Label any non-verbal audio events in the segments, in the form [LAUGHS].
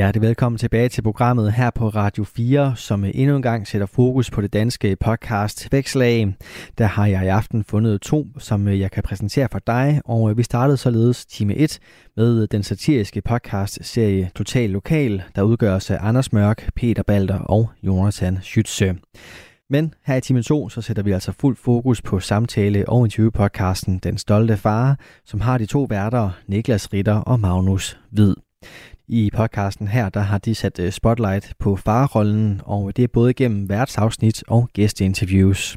Hjertelig velkommen tilbage til programmet her på Radio 4, som endnu en gang sætter fokus på det danske podcast Vækslag. Der har jeg i aften fundet to, som jeg kan præsentere for dig, og vi startede således time 1 med den satiriske podcast-serie Total Lokal, der udgøres af Anders Mørk, Peter Balder og Jonathan Schütze. Men her i time 2, så sætter vi altså fuld fokus på samtale- og interviewpodcasten Den Stolte Far, som har de to værter, Niklas Ritter og Magnus Hvid. I podcasten her, der har de sat øh, spotlight på farrollen, og det er både gennem værtsafsnit og gæsteinterviews.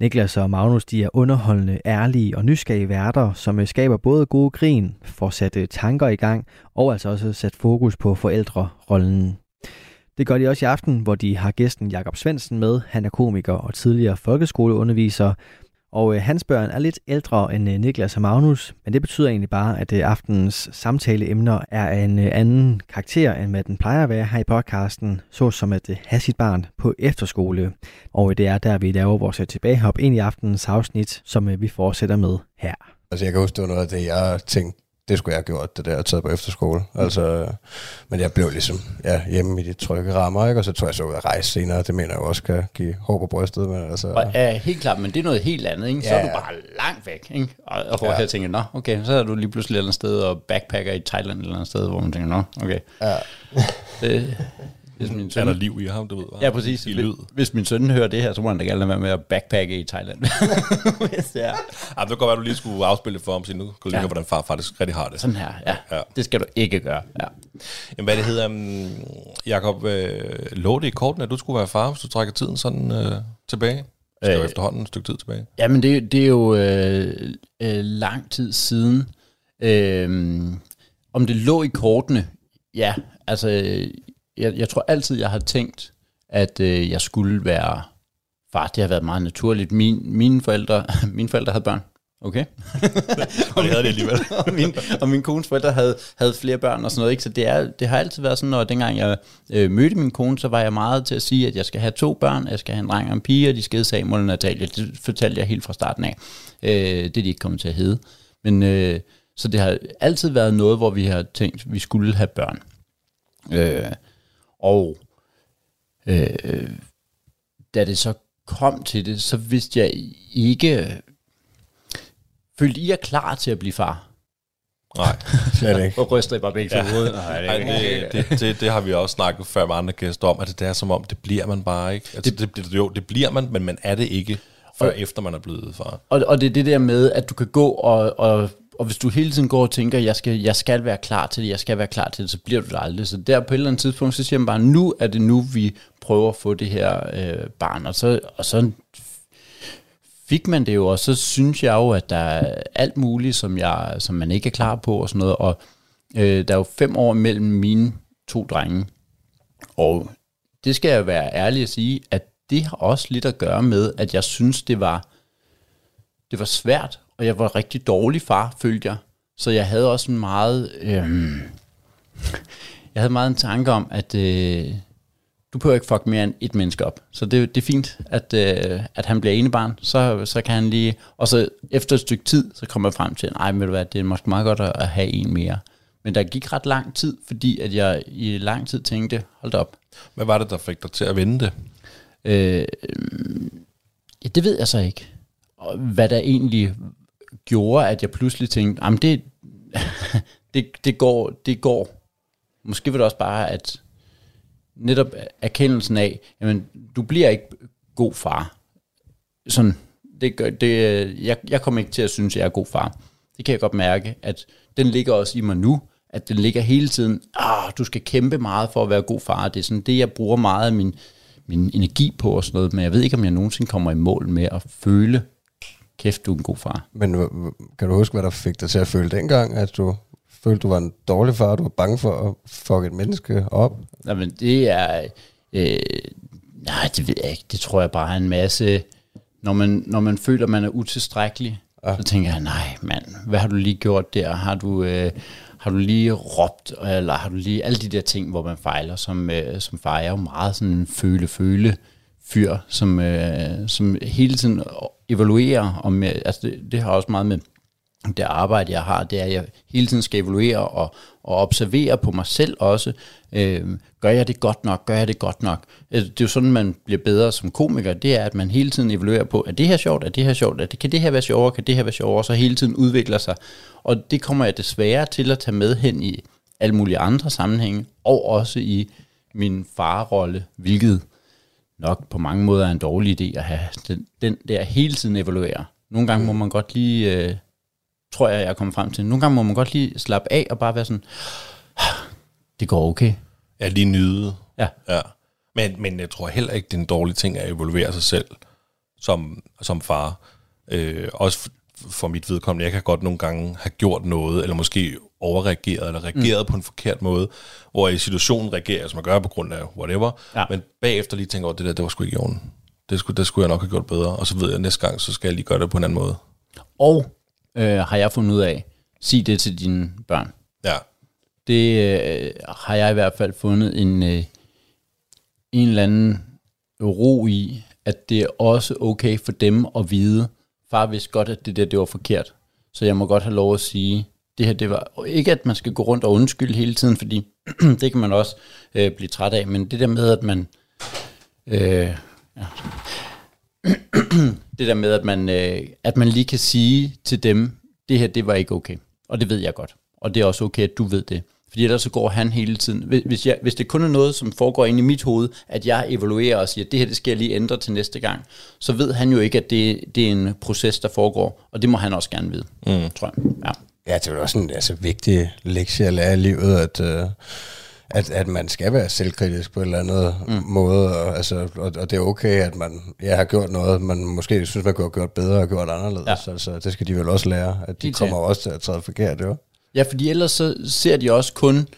Niklas og Magnus de er underholdende, ærlige og nysgerrige værter, som øh, skaber både gode grin, får sat øh, tanker i gang og altså også sat fokus på forældrerollen. Det gør de også i aften, hvor de har gæsten Jakob Svendsen med. Han er komiker og tidligere folkeskoleunderviser, og øh, hans børn er lidt ældre end øh, Niklas og Magnus, men det betyder egentlig bare, at øh, aftenens samtaleemner er af en øh, anden karakter, end hvad den plejer at være her i podcasten, såsom at øh, have sit barn på efterskole. Og øh, det er der, vi laver vores øh, tilbagehop ind i aftenens afsnit, som øh, vi fortsætter med her. Altså jeg kan huske, det var noget af det, jeg tænkte, det skulle jeg have gjort, det der, taget på efterskole. Mm. Altså, men jeg blev ligesom ja, hjemme i de trygge rammer, ikke? og så tror jeg så ud at rejse senere. Det mener jeg også kan give håb på brystet. Men altså, og, ja, helt klart, men det er noget helt andet. Ikke? Så ja, er du bare langt væk. Ikke? Og, og hvor ja. jeg tænker, nå, okay, så er du lige pludselig et eller andet sted og backpacker i Thailand eller andet sted, hvor man tænker, nå, okay. Ja. det, hvis min søn... Er der liv i ham, du ved? Ja, præcis. I lyd. Hvis min søn hører det her, så må han da gerne være med at backpacke i Thailand. [LAUGHS] hvis det er. Ja, det kan godt være, du lige skulle afspille for ham, så nu kan du ja. hvordan far faktisk rigtig har det. Sådan her, ja. ja. Det skal du ikke gøre. Ja. Jamen, hvad det hedder, um, Jacob, øh, lå det i korten, at du skulle være far, hvis du trækker tiden sådan øh, tilbage? Skal øh, jo efterhånden et stykke tid tilbage. Jamen, det, det er jo øh, øh, lang tid siden. Øh, om det lå i kortene, ja, altså jeg, jeg tror altid, jeg har tænkt, at øh, jeg skulle være far. Det har været meget naturligt. Min, mine, forældre, [LAUGHS] mine forældre havde børn. Okay. [LAUGHS] og det havde det alligevel. [LAUGHS] og, min, og min kones forældre havde, havde flere børn og sådan noget. Ikke? Så det, er, det har altid været sådan, når dengang jeg øh, mødte min kone, så var jeg meget til at sige, at jeg skal have to børn, jeg skal have en dreng og en pige, og de skal Samuel og Natalia. Det fortalte jeg helt fra starten af. Øh, det er de ikke kommet til at hedde. Men, øh, så det har altid været noget, hvor vi har tænkt, at vi skulle have børn. Øh, og øh, da det så kom til det, så vidste jeg ikke... Følte I er klar til at blive far? Nej, slet [LAUGHS] ikke. og ryster I bare begge ja. hovedet? Nej, det, det, det, det, det, har vi også snakket før med andre gæster om, at det er som om, det bliver man bare ikke. Altså, det, det, jo, det bliver man, men man er det ikke, før og, efter man er blevet far. Og, og det er det der med, at du kan gå og, og og hvis du hele tiden går og tænker, jeg skal, jeg skal være klar til det, jeg skal være klar til det, så bliver du det aldrig. Så der på et eller andet tidspunkt, så siger man bare, nu er det nu, vi prøver at få det her øh, barn. Og så, og så fik man det jo, og så synes jeg jo, at der er alt muligt, som, jeg, som man ikke er klar på og sådan noget. Og øh, der er jo fem år mellem mine to drenge. Og det skal jeg være ærlig at sige, at det har også lidt at gøre med, at jeg synes, det var, det var svært og jeg var rigtig dårlig far, følte jeg. Så jeg havde også en meget... Øh, jeg havde meget en tanke om, at øh, du behøver ikke fuck mere end et menneske op. Så det, det er fint, at, øh, at han bliver enebarn. Så, så kan han lige... Og så efter et stykke tid, så kommer jeg frem til, nej, men det er måske meget godt at have en mere. Men der gik ret lang tid, fordi at jeg i lang tid tænkte, hold op. Hvad var det, der fik dig til at vende det? Øh, ja, det ved jeg så ikke. Og hvad der egentlig gjorde, at jeg pludselig tænkte, jamen det, [LAUGHS] det, det, går, det går. Måske var det også bare, at netop erkendelsen af, jamen du bliver ikke god far. Sådan, det, gør, det, jeg, jeg kommer ikke til at synes, at jeg er god far. Det kan jeg godt mærke, at den ligger også i mig nu, at den ligger hele tiden, ah, du skal kæmpe meget for at være god far. Det er sådan det, jeg bruger meget af min, min energi på og sådan noget, men jeg ved ikke, om jeg nogensinde kommer i mål med at føle, kæft, du er en god far. Men kan du huske, hvad der fik dig til at føle dengang, at du følte, du var en dårlig far, du var bange for at fuck et menneske op? Jamen, det er... Øh, nej, det ved jeg ikke. Det tror jeg bare er en masse... Når man, når man føler, man er utilstrækkelig, ja. så tænker jeg, nej mand, hvad har du lige gjort der? Har du, øh, har du lige råbt, eller har du lige alle de der ting, hvor man fejler, som, øh, som far er jo meget sådan en føle-føle fyr, som, øh, som hele tiden evaluerer, om jeg, altså det, det har også meget med det arbejde, jeg har, det er, at jeg hele tiden skal evaluere og, og observere på mig selv også. Øh, gør jeg det godt nok? Gør jeg det godt nok? Øh, det er jo sådan, man bliver bedre som komiker. Det er, at man hele tiden evaluerer på, er det her sjovt? Er det her sjovt? Er det, kan det her være sjovere? Kan det her være sjovere? Så hele tiden udvikler sig. Og det kommer jeg desværre til at tage med hen i alle mulige andre sammenhænge, og også i min farrolle, hvilket nok på mange måder er en dårlig idé at have den, den der hele tiden evaluere. Nogle gange må man godt lige... Øh, tror jeg, jeg er kommet frem til. Nogle gange må man godt lige slappe af og bare være sådan, det går okay. Ja, lige nyde. Ja. ja. Men, men jeg tror heller ikke, det er en dårlig ting at evaluere sig selv som, som far. Øh, også for, mit vedkommende, jeg kan godt nogle gange have gjort noget, eller måske overreageret, eller reageret mm. på en forkert måde, hvor jeg i situationen reagerer, som jeg gør på grund af whatever, ja. men bagefter lige tænker over, det der, det var sgu ikke i orden. Det skulle, det skulle jeg nok have gjort bedre, og så ved jeg, at næste gang, så skal jeg lige gøre det på en anden måde. Og øh, har jeg fundet ud af, sig det til dine børn. Ja. Det øh, har jeg i hvert fald fundet en, øh, en eller anden ro i, at det er også okay for dem at vide, far vidste godt, at det der det var forkert. Så jeg må godt have lov at sige, det her det var, ikke at man skal gå rundt og undskylde hele tiden, fordi [CLEARS THROAT] det kan man også øh, blive træt af, men det der med, at man, øh, ja, [CLEARS THROAT] det der med, at man, øh, at man lige kan sige til dem, det her, det var ikke okay. Og det ved jeg godt. Og det er også okay, at du ved det. Fordi ellers så går han hele tiden. Hvis, jeg, hvis det kun er noget, som foregår inde i mit hoved, at jeg evaluerer og siger, at det her, det skal jeg lige ændre til næste gang, så ved han jo ikke, at det, det er en proces, der foregår. Og det må han også gerne vide, mm. tror jeg. Ja. Ja, det er jo også en altså, vigtig lektie at lære i livet, at, uh, at, at man skal være selvkritisk på en eller anden mm. måde, og, altså, og, og det er okay, at man ja, har gjort noget, man måske synes, man kunne have gjort bedre og gjort anderledes. Ja. Altså, det skal de vel også lære, at de Helt kommer også til at træde forkert, jo. Ja, fordi ellers så ser de også kun,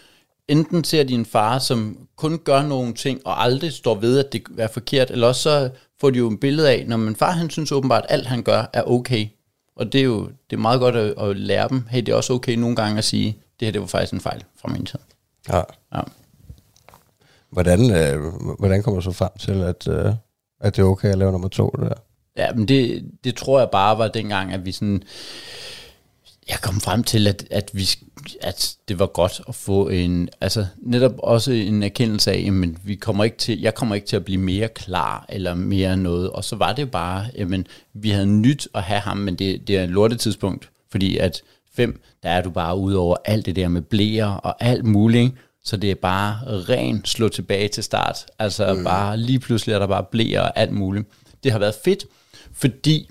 enten ser de en far, som kun gør nogle ting, og aldrig står ved, at det er forkert, eller også så får de jo en billede af, når man far han synes åbenbart, at alt han gør er okay. Og det er jo det er meget godt at, at lære dem, hey, det er også okay nogle gange at sige, det her det var faktisk en fejl fra min side. Ja. ja. Hvordan, øh, hvordan kommer du så frem til, at, øh, at det er okay at lave nummer to? Det der? Ja, men det, det tror jeg bare var dengang, at vi sådan... Jeg kom frem til, at, at, vi, at det var godt at få en, altså netop også en erkendelse af, jamen vi kommer ikke til, jeg kommer ikke til at blive mere klar eller mere noget. Og så var det bare, jamen vi havde nyt at have ham, men det, det er et lortetidspunkt, fordi at fem, der er du bare ude over alt det der med blæer og alt muligt, så det er bare ren slå tilbage til start. Altså mm. bare lige pludselig er der bare blæer og alt muligt. Det har været fedt, fordi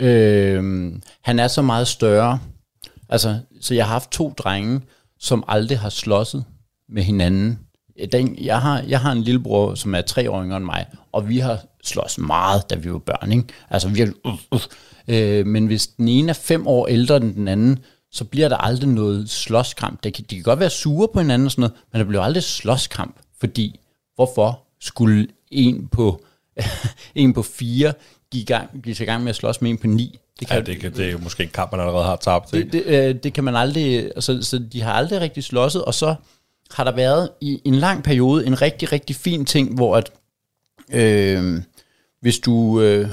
øh, han er så meget større. Altså, så jeg har haft to drenge, som aldrig har slåsset med hinanden. Den, jeg, har, jeg har en lillebror, som er tre år yngre end mig, og vi har slås meget, da vi var børn. Ikke? Altså virkelig, uh, uh. Øh, men hvis den ene er fem år ældre end den anden, så bliver der aldrig noget slåskamp. Det kan, de kan godt være sure på hinanden og sådan noget, men der bliver aldrig slåskamp, fordi hvorfor skulle en på, [LAUGHS] en på fire give, gang, give sig i gang med at slås med en på ni? Det, kan, ja, det, kan, det er jo måske en kamp, man allerede har tabt. Det, det, øh, det kan man aldrig, altså, så de har aldrig rigtig slåsset, og så har der været i en lang periode en rigtig, rigtig fin ting, hvor at, øh, hvis du, øh,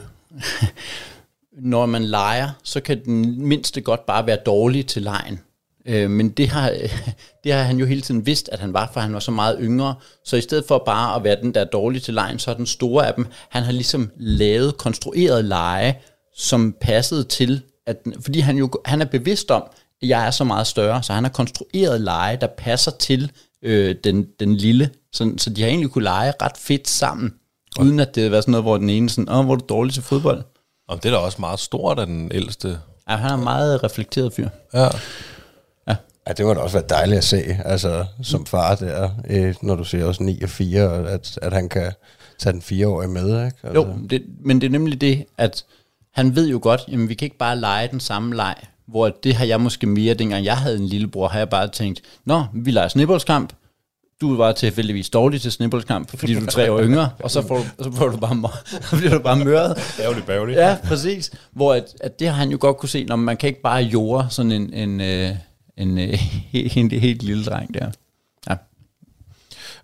[LAUGHS] når man leger, så kan den mindste godt bare være dårlig til lejen. Øh, men det har, [LAUGHS] det har han jo hele tiden vidst, at han var, for han var så meget yngre. Så i stedet for bare at være den der dårlige til lejen, så er den store af dem, han har ligesom lavet, konstrueret lege, som passede til, at, fordi han jo han er bevidst om, at jeg er så meget større, så han har konstrueret lege, der passer til øh, den, den lille, så, så de har egentlig kunne lege ret fedt sammen, uden at det var sådan noget, hvor den ene sådan, åh, hvor er du dårlig til fodbold. Og det er da også meget stort af den ældste. Ja, han er en meget reflekteret fyr. Ja. Ja. ja, det må da også være dejligt at se, altså som far der, øh, når du siger også 9 og 4, at, at han kan tage den fireårige med, ikke? Altså. Jo, det, men det er nemlig det, at han ved jo godt, jamen vi kan ikke bare lege den samme leg, hvor det har jeg måske mere, dengang jeg havde en lillebror, har jeg bare tænkt, nå, vi leger snibboldskamp, du var tilfældigvis dårlig til snibboldskamp, fordi du er tre år yngre, og så får du, så får du bare, [LAUGHS] bliver du bare mørret. Ærgerligt bævligt. Ja, præcis. Hvor at, at det har han jo godt kunne se, når man kan ikke bare jorde sådan en, en, øh, en, øh, [LAUGHS] helt, helt, helt lille dreng der. Ja.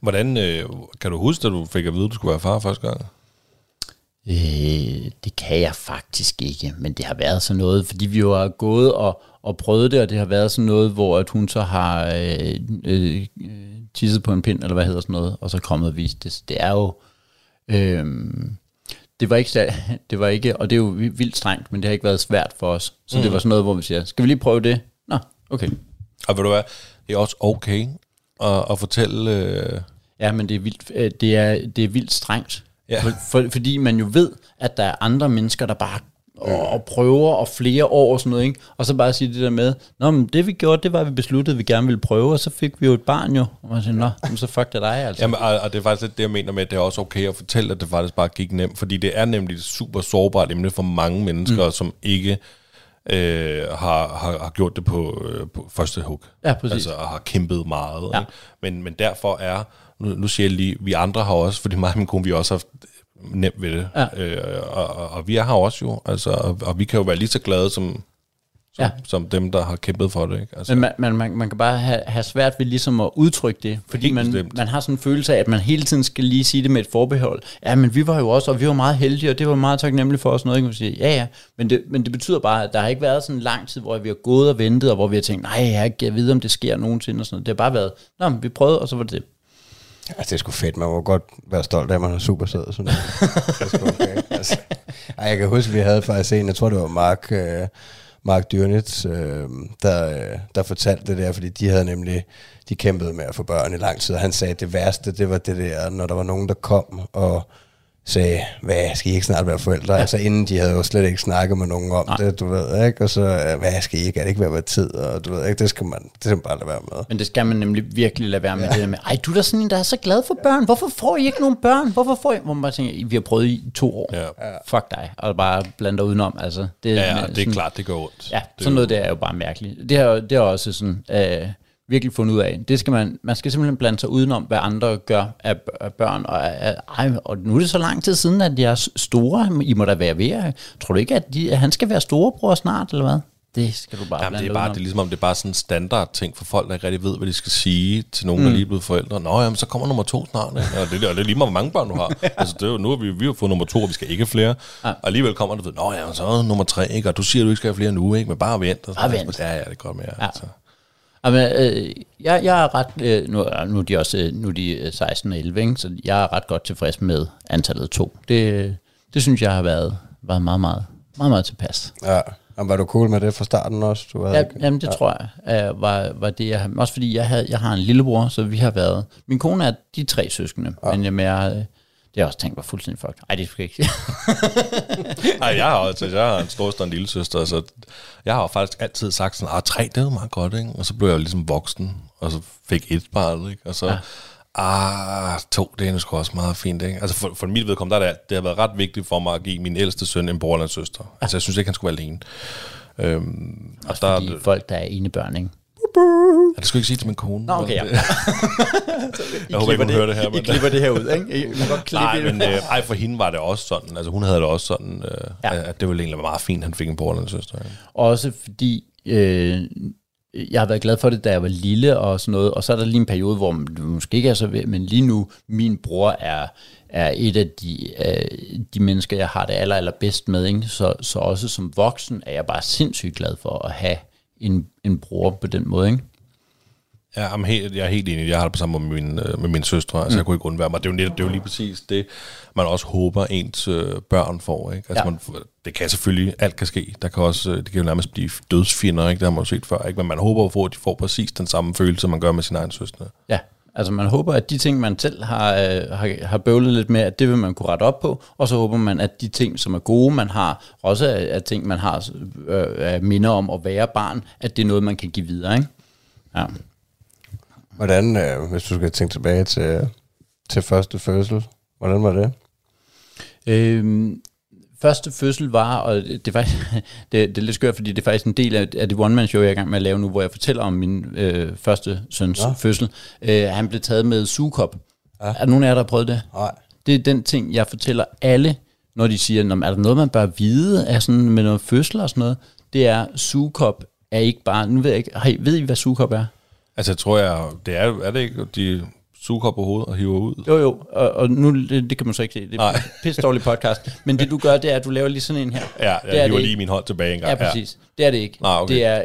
Hvordan, øh, kan du huske, at du fik at vide, at du skulle være far første gang? Øh, det kan jeg faktisk ikke, men det har været sådan noget, fordi vi jo har gået og, og prøvet det, og det har været sådan noget, hvor at hun så har øh, øh, tisset på en pind, eller hvad hedder sådan noget, og så kommet og vist det. Det er jo... Øh, det var, ikke, [LAUGHS] det var ikke, og det er jo vildt strengt, men det har ikke været svært for os. Så mm. det var sådan noget, hvor vi siger, skal vi lige prøve det? Nå, okay. Og ved du hvad, det er også okay at, at fortælle... Øh, Ja, men det er vildt, øh, det er, det er vildt strengt. Ja. For, for, fordi man jo ved, at der er andre mennesker, der bare og, og prøver og flere år og sådan noget, ikke? Og så bare sige det der med, Nå, men det vi gjorde, det var, at vi besluttede, at vi gerne ville prøve, og så fik vi jo et barn jo. Og man siger, Nå, men så fuck det dig, altså. Jamen, og, og det er faktisk lidt det, jeg mener med, at det er også okay at fortælle, at det faktisk bare gik nemt, fordi det er nemlig et super sårbart emne for mange mennesker, mm. som ikke øh, har, har, har gjort det på, øh, på første hug. Ja, præcis. Altså, og har kæmpet meget. Ja. Ikke? Men, men derfor er, nu, nu siger jeg lige, vi andre har også, fordi mig og min kone, vi har også haft nemt ved det. Ja. Øh, og, og, og vi er her også jo, altså, og, og vi kan jo være lige så glade som, som, Ja. som dem, der har kæmpet for det. Ikke? Altså, Men man, man, man, man kan bare have, have svært ved ligesom at udtrykke det, fordi man, bestemt. man har sådan en følelse af, at man hele tiden skal lige sige det med et forbehold. Ja, men vi var jo også, og vi var meget heldige, og det var meget taknemmeligt for os. Noget, ikke? Man siger, ja, ja, men det, men det betyder bare, at der har ikke været sådan en lang tid, hvor vi har gået og ventet, og hvor vi har tænkt, nej, jeg kan vide, om det sker nogensinde, og sådan noget. Det har bare været, nå, men vi prøvede, og så var det det. Altså, det er sgu fedt. Man må godt være stolt af, at man har super sæd. Sådan noget. [LAUGHS] er okay. altså, ej, jeg kan huske, at vi havde faktisk en, jeg tror, det var Mark, øh, Mark Dyrnitz, øh, der, øh, der fortalte det der, fordi de havde nemlig, de kæmpede med at få børn i lang tid, og han sagde, at det værste, det var det der, når der var nogen, der kom og sagde, hvad, skal I ikke snart være forældre? Ja. Altså inden de havde jo slet ikke snakket med nogen om Nej. det, du ved, ikke? Og så, hvad, skal I ikke, er det ikke være tid? Og du ved ikke, det skal man, det skal man bare lade være med. Men det skal man nemlig virkelig lade være med ja. det der med, ej, du er da sådan en, der er så glad for børn. Hvorfor får I ikke nogen børn? Hvorfor får I? Hvor man bare tænker, vi har prøvet i to år. Ja. Fuck dig. Og bare blande dig udenom. Altså, det, ja, ja, med det er sådan- klart, det går ondt. Ja, det sådan noget der er jo bare mærkeligt. Det har, det jeg også sådan, øh, virkelig fundet ud af. Det skal man, man skal simpelthen blande sig udenom, hvad andre gør af, af børn. Og, af, ej, og nu er det så lang tid siden, at de er store. I må da være ved at, Tror du ikke, at, de, at han skal være storebror snart, eller hvad? Det skal du bare Jamen, det er bare, det er ligesom om det er bare sådan en standard ting for folk, der ikke rigtig ved, hvad de skal sige til nogen, mm. der lige er blevet forældre. Nå, jamen, så kommer nummer to snart. Ikke? Og, det, og det er lige meget, hvor mange børn du har. [LAUGHS] altså, det er jo, nu har vi, vi har fået nummer to, og vi skal ikke flere. Ja. Og alligevel kommer du ved, nå ja, så er nummer tre, ikke? og du siger, at du ikke skal have flere nu, ikke? men bare vent. Og sådan Bare vent. Ja, ja, det går med. Ja. Altså. Jamen, øh, jeg, jeg er ret, øh, nu, nu er de også øh, nu er de øh, 16 og 11, ikke? så jeg er ret godt tilfreds med antallet 2. Det, det synes jeg har været, været meget, meget, meget, meget tilpas. Ja. Og var du cool med det fra starten også? Du havde Ja, jamen det ja. tror jeg øh, var, var det, jeg også fordi jeg, havde, jeg har en lillebror, så vi har været, min kone er de tre søskende, ja. men jamen, jeg, øh, det har jeg også tænkt var fuldstændig fucked. Ej, det skal jeg ikke. [LAUGHS] Ej, jeg har, altså, jeg har en storsøster og en lille søster, så jeg har faktisk altid sagt sådan, ah, tre, det er jo meget godt, ikke? Og så blev jeg jo ligesom voksen, og så fik et barn, ikke? Og så, ja. ah, to, det er nu sgu også meget fint, ikke? Altså for, for mit vedkommende, der er det, det har været ret vigtigt for mig at give min ældste søn en bror eller en søster. Ja. Altså jeg synes ikke, han skulle være alene. Øhm, og også der, fordi folk, der er ene børn, ikke? Ja, det skulle ikke sige til min kone. Nå, okay, ja. men det- [LAUGHS] jeg håber ikke, hun hører det her. I klipper det her ud, ikke? I må godt klippe Nej, det. men øh, ej, for hende var det også sådan. Altså hun havde det også sådan, øh, Ja. at det ville egentlig være meget fint, at han fik en bror eller en søster. Ja. Også fordi øh, jeg har været glad for det, da jeg var lille og sådan noget. Og så er der lige en periode, hvor man måske ikke er så ved, men lige nu, min bror er, er et af de, øh, de mennesker, jeg har det aller, aller bedst med. Ikke? Så, så også som voksen er jeg bare sindssygt glad for at have en, en bror på den måde. Ikke? Ja, jamen, helt, jeg er helt enig. Jeg har det på samme måde med min, øh, med min søstre. Altså, mm. jeg kunne ikke undvære mig. Det er, jo netop, det er jo lige præcis det, man også håber, ens øh, børn får. Ikke? Altså, Ja. ja. man, det kan selvfølgelig, alt kan ske. Der kan også, øh, det kan jo nærmest blive dødsfjender, ikke? det har man jo set før. Ikke? Men man håber på, at de får præcis den samme følelse, man gør med sin egen søster. Ja, altså man håber, at de ting, man selv har, øh, har, har bøvlet lidt med, at det vil man kunne rette op på, og så håber man, at de ting, som er gode, man har, også er, er ting, man har øh, er minder om at være barn, at det er noget, man kan give videre, ikke? Ja. Hvordan, øh, hvis du skal tænke tilbage til, til første fødsel, hvordan var det? Øhm, første fødsel var, og det, var, [LAUGHS] det, det er lidt skørt, fordi det er faktisk en del af, af det one-man-show, jeg er i gang med at lave nu, hvor jeg fortæller om min øh, første søns ja. fødsel. Øh, han blev taget med sugekop. Ja. Er der nogen af jer, der har prøvet det? Nej. Det er den ting, jeg fortæller alle, når de siger, "Nå, men er der noget, man bør vide af sådan med noget fødsel og sådan noget? Det er, sugekop er ikke bare, nu ved jeg ikke, I, ved I, hvad sugekop er? Altså, jeg tror jeg, det er, er det ikke, de suger på hovedet og hiver ud? Jo, jo, og, og nu, det, det kan man så ikke se, det er en pisse dårlig podcast, men det du gør, det er, at du laver lige sådan en her. Ja, jeg det er hiver det lige ikke. min hånd tilbage en gang. Ja, præcis. Det er det ikke. Nej, okay. Det er,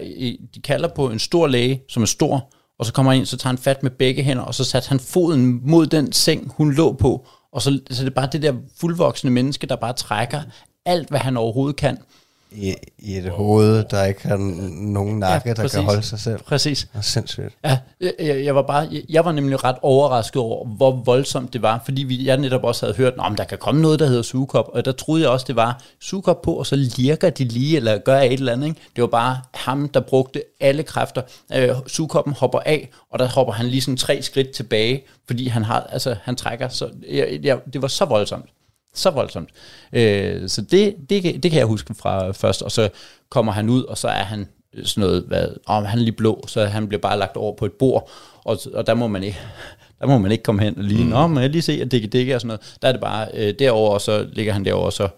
de kalder på en stor læge, som er stor, og så kommer han ind, så tager han fat med begge hænder, og så satte han foden mod den seng, hun lå på, og så, så det er bare det der fuldvoksne menneske, der bare trækker alt, hvad han overhovedet kan. I, I et hoved, der ikke har nogen nakke, Ja, der kan holde sig selv. Præcis. Det er sindssygt. Ja, jeg, jeg, jeg var bare, jeg, jeg var nemlig ret overrasket over, hvor voldsomt det var, fordi vi, jeg netop også havde hørt, om der kan komme noget, der hedder sugekop, og der troede jeg også, det var sugekop på, og så lirker de lige, eller gør et eller andet. Ikke? Det var bare ham, der brugte alle kræfter. Øh, sugekoppen hopper af, og der hopper han lige sådan tre skridt tilbage, fordi han har, altså han trækker, så jeg, jeg, det var så voldsomt. Så voldsomt. Øh, så det, det, kan- det kan jeg huske fra først, og så kommer han ud, og så er han sådan noget, hvad, om han er lige blå, så han bliver bare lagt over på et bord, og, og der må man ikke, [LAUGHS] der må man ikke komme hen og lige, mm. nå, må jeg lige se, at det ikke og sådan noget. Der er det bare øh, derover og så ligger han derover og så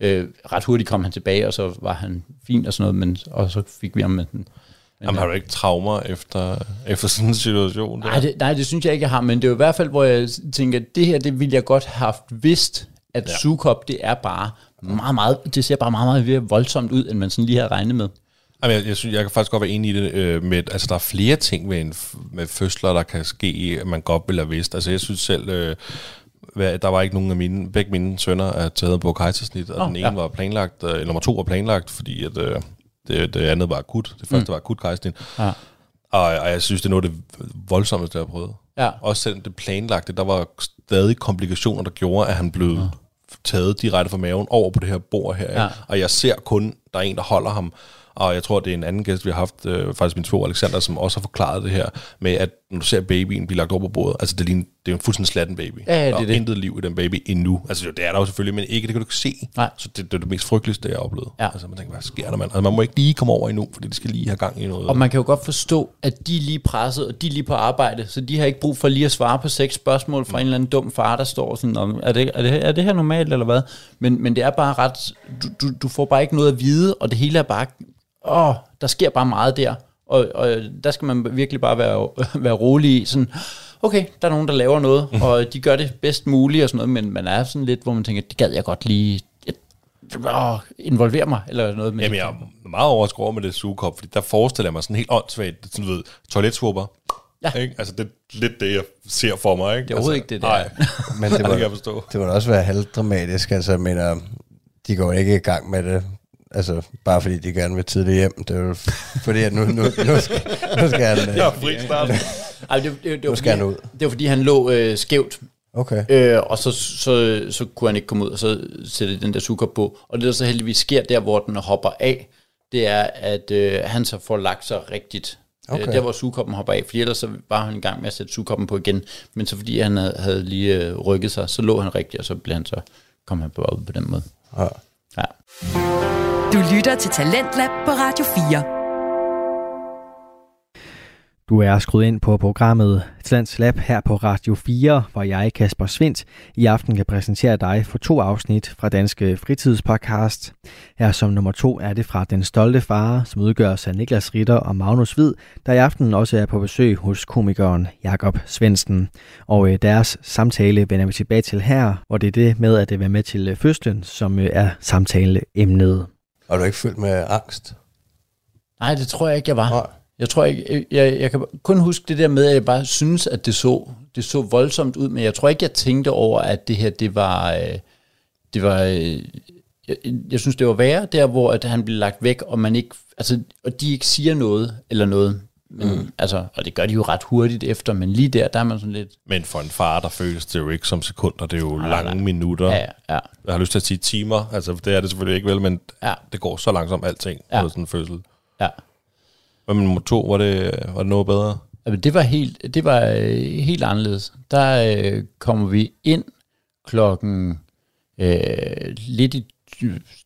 øh, ret hurtigt kom han tilbage, og så var han fin og sådan noget, men, og så fik vi ham med den. Jamen, har du ikke traumer efter, efter sådan en situation? Der? Nej det, nej, det synes jeg ikke, jeg har, men det er jo i hvert fald, hvor jeg tænker, at det her, det ville jeg godt have haft vidst, at ja. sugekop, det er bare meget, meget, det ser bare meget, meget mere voldsomt ud, end man sådan lige havde regnet med. Jamen, jeg, jeg, synes, jeg kan faktisk godt være enig i det øh, med, altså der er flere ting med, en, med fødsler, der kan ske, at man godt ville have vidst. Altså jeg synes selv, øh, hvad, der var ikke nogen af mine, begge mine sønner er taget på kejsersnit, og Nå, den ene ja. var planlagt, øh, nummer to var planlagt, fordi at, øh, det, det andet var akut. Det første mm. var akut kejsersnit. Ja. Og, og jeg synes, det er noget af det voldsomste, jeg har prøvet. Ja. Også selvom det planlagte, der var stadig komplikationer, der gjorde, at han blev ja. Taget direkte fra maven over på det her bord her. Ja. Og jeg ser kun, der er en, der holder ham. Og jeg tror, det er en anden gæst, vi har haft, øh, faktisk min två Alexander, som også har forklaret det her, med at når du ser babyen blive lagt over på bordet, altså det er, lige, det er en fuldstændig slatten baby. Ja, ja, det der er er det. intet liv i den baby endnu. Altså det er der jo selvfølgelig, men ikke, det kan du ikke se. Nej. Så det, det er det mest frygteligste, jeg har oplevet. Ja. Altså man tænker, hvad sker der, mand? Altså man må ikke lige komme over endnu, fordi de skal lige have gang i noget. Og man kan jo godt forstå, at de er lige presset, og de er lige på arbejde, så de har ikke brug for lige at svare på seks spørgsmål fra en eller anden dum far, der står sådan, om, er det, er det, er det her normalt, eller hvad? Men, men det er bare ret, du, du, du får bare ikke noget at vide, og det hele er bare, åh, der sker bare meget der, og, og der skal man virkelig bare være, [LAUGHS] være rolig i, sådan, okay, der er nogen, der laver noget, og de gør det bedst muligt og sådan noget, men man er sådan lidt, hvor man tænker, det gad jeg godt lige, åh, involvere mig, eller noget. Men Jamen, jeg er meget overrasket over med det sugekop, fordi der forestiller jeg mig sådan helt åndssvagt, sådan du ved, toiletsvupper. Ja. Ikke? Altså, det er lidt det, jeg ser for mig, ikke? Det er overhovedet altså, ikke det, der er. Nej, Men det det kan jeg var, forstå. det må da også være halvdramatisk. Altså, mener, de går ikke i gang med det, altså, bare fordi de gerne vil tidligt hjem. Det er jo fordi, at nu, nu, nu, skal, nu skal han... øh, Jeg er fri start. Ej, det, det, det, var Nu skal fordi, han ud. det var fordi, han lå øh, skævt, Okay. øh, og så, så, så kunne han ikke komme ud, og så sætte den der sukker på. Og det, der så heldigvis sker der, hvor den hopper af, det er, at øh, han så får lagt sig rigtigt. Okay. Okay. Øh, der, hvor sugekoppen hopper af, fordi ellers så var han i gang med at sætte sugekoppen på igen. Men så fordi han havde, havde lige øh, rykket sig, så lå han rigtigt, og så blev han så, kom han på op på den måde. Ja. Ja. Du lytter til Talentlab på Radio 4. Du er skruet ind på programmet Talents Lab her på Radio 4, hvor jeg, Kasper Svindt, i aften kan præsentere dig for to afsnit fra Danske Fritidspodcast. Her som nummer to er det fra Den Stolte Far, som udgøres af Niklas Ritter og Magnus Hvid, der i aften også er på besøg hos komikeren Jakob Svendsen. Og øh, deres samtale vender vi tilbage til her, hvor det er det med at være med til fødslen, som øh, er samtaleemnet. Og du ikke fyldt med angst? Nej, det tror jeg ikke, jeg var. Nej. Jeg tror ikke, jeg, jeg kan kun huske det der med, at jeg bare synes, at det så, det så voldsomt ud, men jeg tror ikke, jeg tænkte over, at det her, det var, øh, det var, øh, jeg, jeg synes, det var værre der, hvor at han blev lagt væk, og man ikke, altså, og de ikke siger noget, eller noget, men, mm. altså, og det gør de jo ret hurtigt efter, men lige der, der er man sådan lidt, Men for en far, der føles det jo ikke som sekunder, det er jo nej, lange nej. minutter. ja, ja, Jeg har lyst til at sige timer, altså det er det selvfølgelig ikke vel, men ja, det går så langsomt alting, Ja. ja. sådan en fødsel. ja. Hvad med nummer to, var det, var det noget bedre? Altså, det var helt, det var øh, helt anderledes. Der øh, kommer vi ind klokken øh, lidt, i,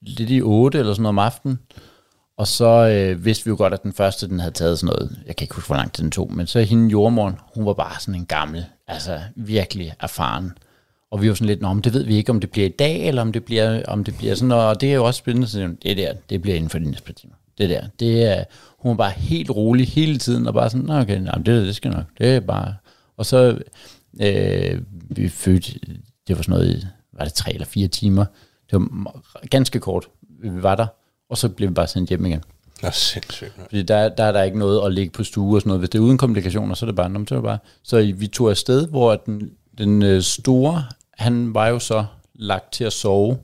lidt i 8 eller sådan noget om aftenen, og så øh, vidste vi jo godt, at den første, den havde taget sådan noget, jeg kan ikke huske, hvor lang tid den tog, men så hende jordmoren, hun var bare sådan en gammel, altså virkelig erfaren. Og vi var sådan lidt, Nå, men det ved vi ikke, om det bliver i dag, eller om det bliver, om det bliver sådan, og det er jo også spændende, så det der, det bliver inden for de næste par timer. det der. Det er, hun var bare helt rolig hele tiden, og bare sådan, "Nå, okay, nej, det, det skal nok, det er bare... Og så, øh, vi fødte, det var sådan noget, var det tre eller fire timer, det var ganske kort, vi var der, og så blev vi bare sendt hjem igen. Nå, sindssygt. Fordi der, der er der ikke noget at ligge på stue og sådan noget. Hvis det er uden komplikationer, så er det bare, "Nå, men så er det bare. Så vi tog afsted, hvor den, den øh, store, han var jo så lagt til at sove,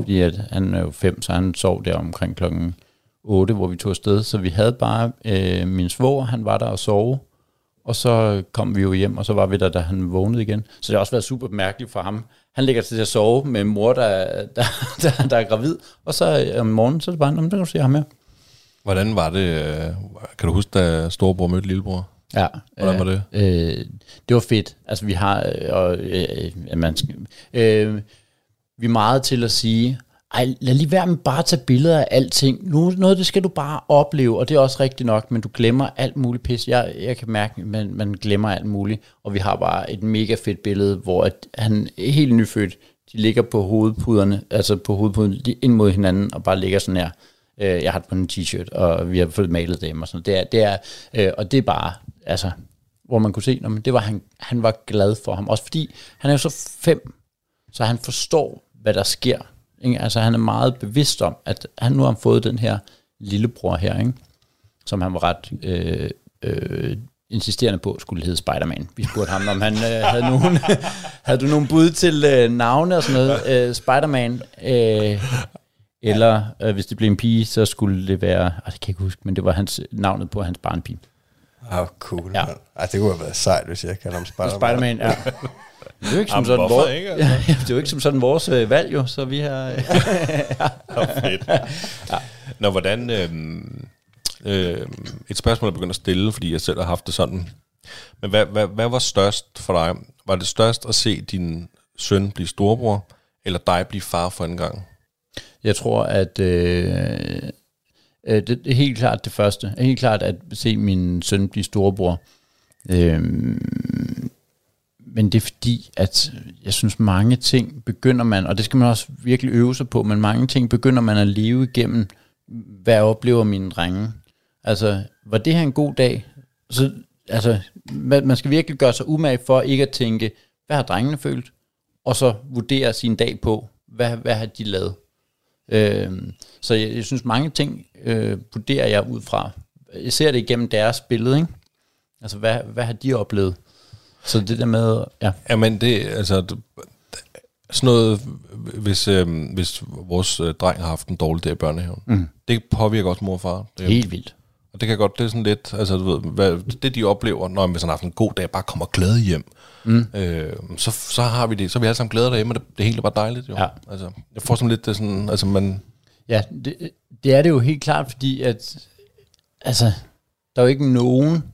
fordi at han er jo fem, så han sov der omkring klokken 8, hvor vi tog afsted. Så vi havde bare øh, min svoger, han var der og sove, og så kom vi jo hjem, og så var vi der, da han vågnede igen. Så det har også været super mærkeligt for ham. Han ligger til at sove med en mor, der, der, der, der er gravid, og så øh, om morgenen, så er det bare, "Nå, men der kan du se ham her. Hvordan var det, øh, kan du huske, da storebror mødte lillebror? Ja, Hvordan var det? Øh, det var fedt. Altså vi har, øh, og, øh, man øh, vi er meget til at sige, ej, lad lige være med bare at tage billeder af alting. Nu, noget det skal du bare opleve, og det er også rigtigt nok, men du glemmer alt muligt pis. Jeg, jeg kan mærke, at man, man glemmer alt muligt, og vi har bare et mega fedt billede, hvor at han er helt nyfødt, de ligger på hovedpuderne, altså på hovedpuden ind mod hinanden, og bare ligger sådan her. Øh, jeg har det på en t-shirt, og vi har fået malet dem og sådan Det er, det er, øh, og det er bare, altså, hvor man kunne se, men det var han, han var glad for ham. Også fordi han er jo så fem, så han forstår, hvad der sker. Ikke? Altså han er meget bevidst om, at han nu har fået den her lillebror her, ikke? som han var ret øh, øh, insisterende på, skulle hedde Spider-Man. Vi spurgte ham, om han øh, havde, nogen, [LAUGHS] havde du nogen bud til øh, navne og sådan noget. Øh, Spider-Man, øh, eller øh, hvis det blev en pige, så skulle det være, øh, det kan jeg ikke huske, men det var hans, navnet på hans barnpige. Ah, cool. Ja. Ej, det kunne have været sejt, hvis jeg kalder ham Spider-Man. Spider-Man, ja. [LAUGHS] Det er jo ikke som Jamen, sådan, vores, ikke, altså? ja, det er jo ikke som sådan vores øh, valg, jo, så vi har... Øh, [LAUGHS] Nå, fedt. Nå, hvordan... Øh, øh, et spørgsmål, jeg begynder at stille, fordi jeg selv har haft det sådan. Men hvad, hvad, hvad var størst for dig? Var det størst at se din søn blive storebror, eller dig blive far for en gang? Jeg tror, at øh, øh, det er helt klart det første. Helt klart at se min søn blive storebror. Øh, men det er fordi, at jeg synes, mange ting begynder man, og det skal man også virkelig øve sig på, men mange ting begynder man at leve igennem, hvad oplever mine drenge. Altså, var det her en god dag? Så, altså, man man skal virkelig gøre sig umage for ikke at tænke, hvad har drengene følt? Og så vurdere sin dag på, hvad, hvad har de lavet? Øh, så jeg, jeg synes, mange ting øh, vurderer jeg ud fra. Jeg ser det igennem deres billede, ikke? Altså, hvad, hvad har de oplevet? Så det der med, ja. Jamen, det altså... Sådan noget, hvis, øh, hvis vores øh, dreng har haft en dårlig dag i børnehaven, mm. det påvirker også mor og far. Det, Helt vildt. Og det kan godt, det er sådan lidt, altså du ved, hvad, det de oplever, når man hvis han har haft en god dag, bare kommer glad hjem, mm. øh, så, så har vi det, så er vi alle sammen glade derhjemme, og det, det hele er bare dejligt jo. Ja. Altså, jeg får sådan lidt, det er sådan, altså man, Ja, det, det er det jo helt klart, fordi at, altså, der er jo ikke nogen,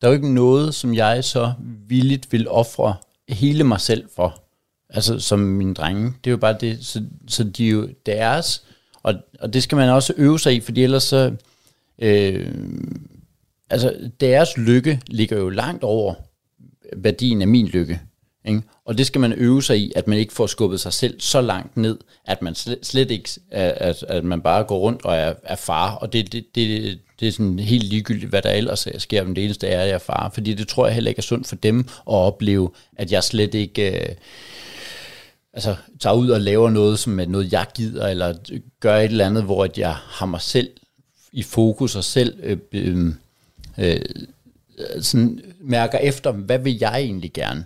der er jo ikke noget, som jeg så villigt vil ofre hele mig selv for, altså som mine drenge. Det er jo bare det, så, så de er jo deres, og, og det skal man også øve sig i, fordi ellers så, øh, altså deres lykke ligger jo langt over værdien af min lykke. Ikke? Og det skal man øve sig i, at man ikke får skubbet sig selv så langt ned, at man slet, slet ikke, at, at man bare går rundt og er, er far, og det, det, det, det er sådan helt ligegyldigt, hvad der ellers sker, men det eneste er, at jeg er far, fordi det tror jeg heller ikke er sundt for dem at opleve, at jeg slet ikke... Øh, altså, tager ud og laver noget, som er noget, jeg gider, eller gør et eller andet, hvor at jeg har mig selv i fokus og selv øh, øh, øh, sådan mærker efter, hvad vil jeg egentlig gerne?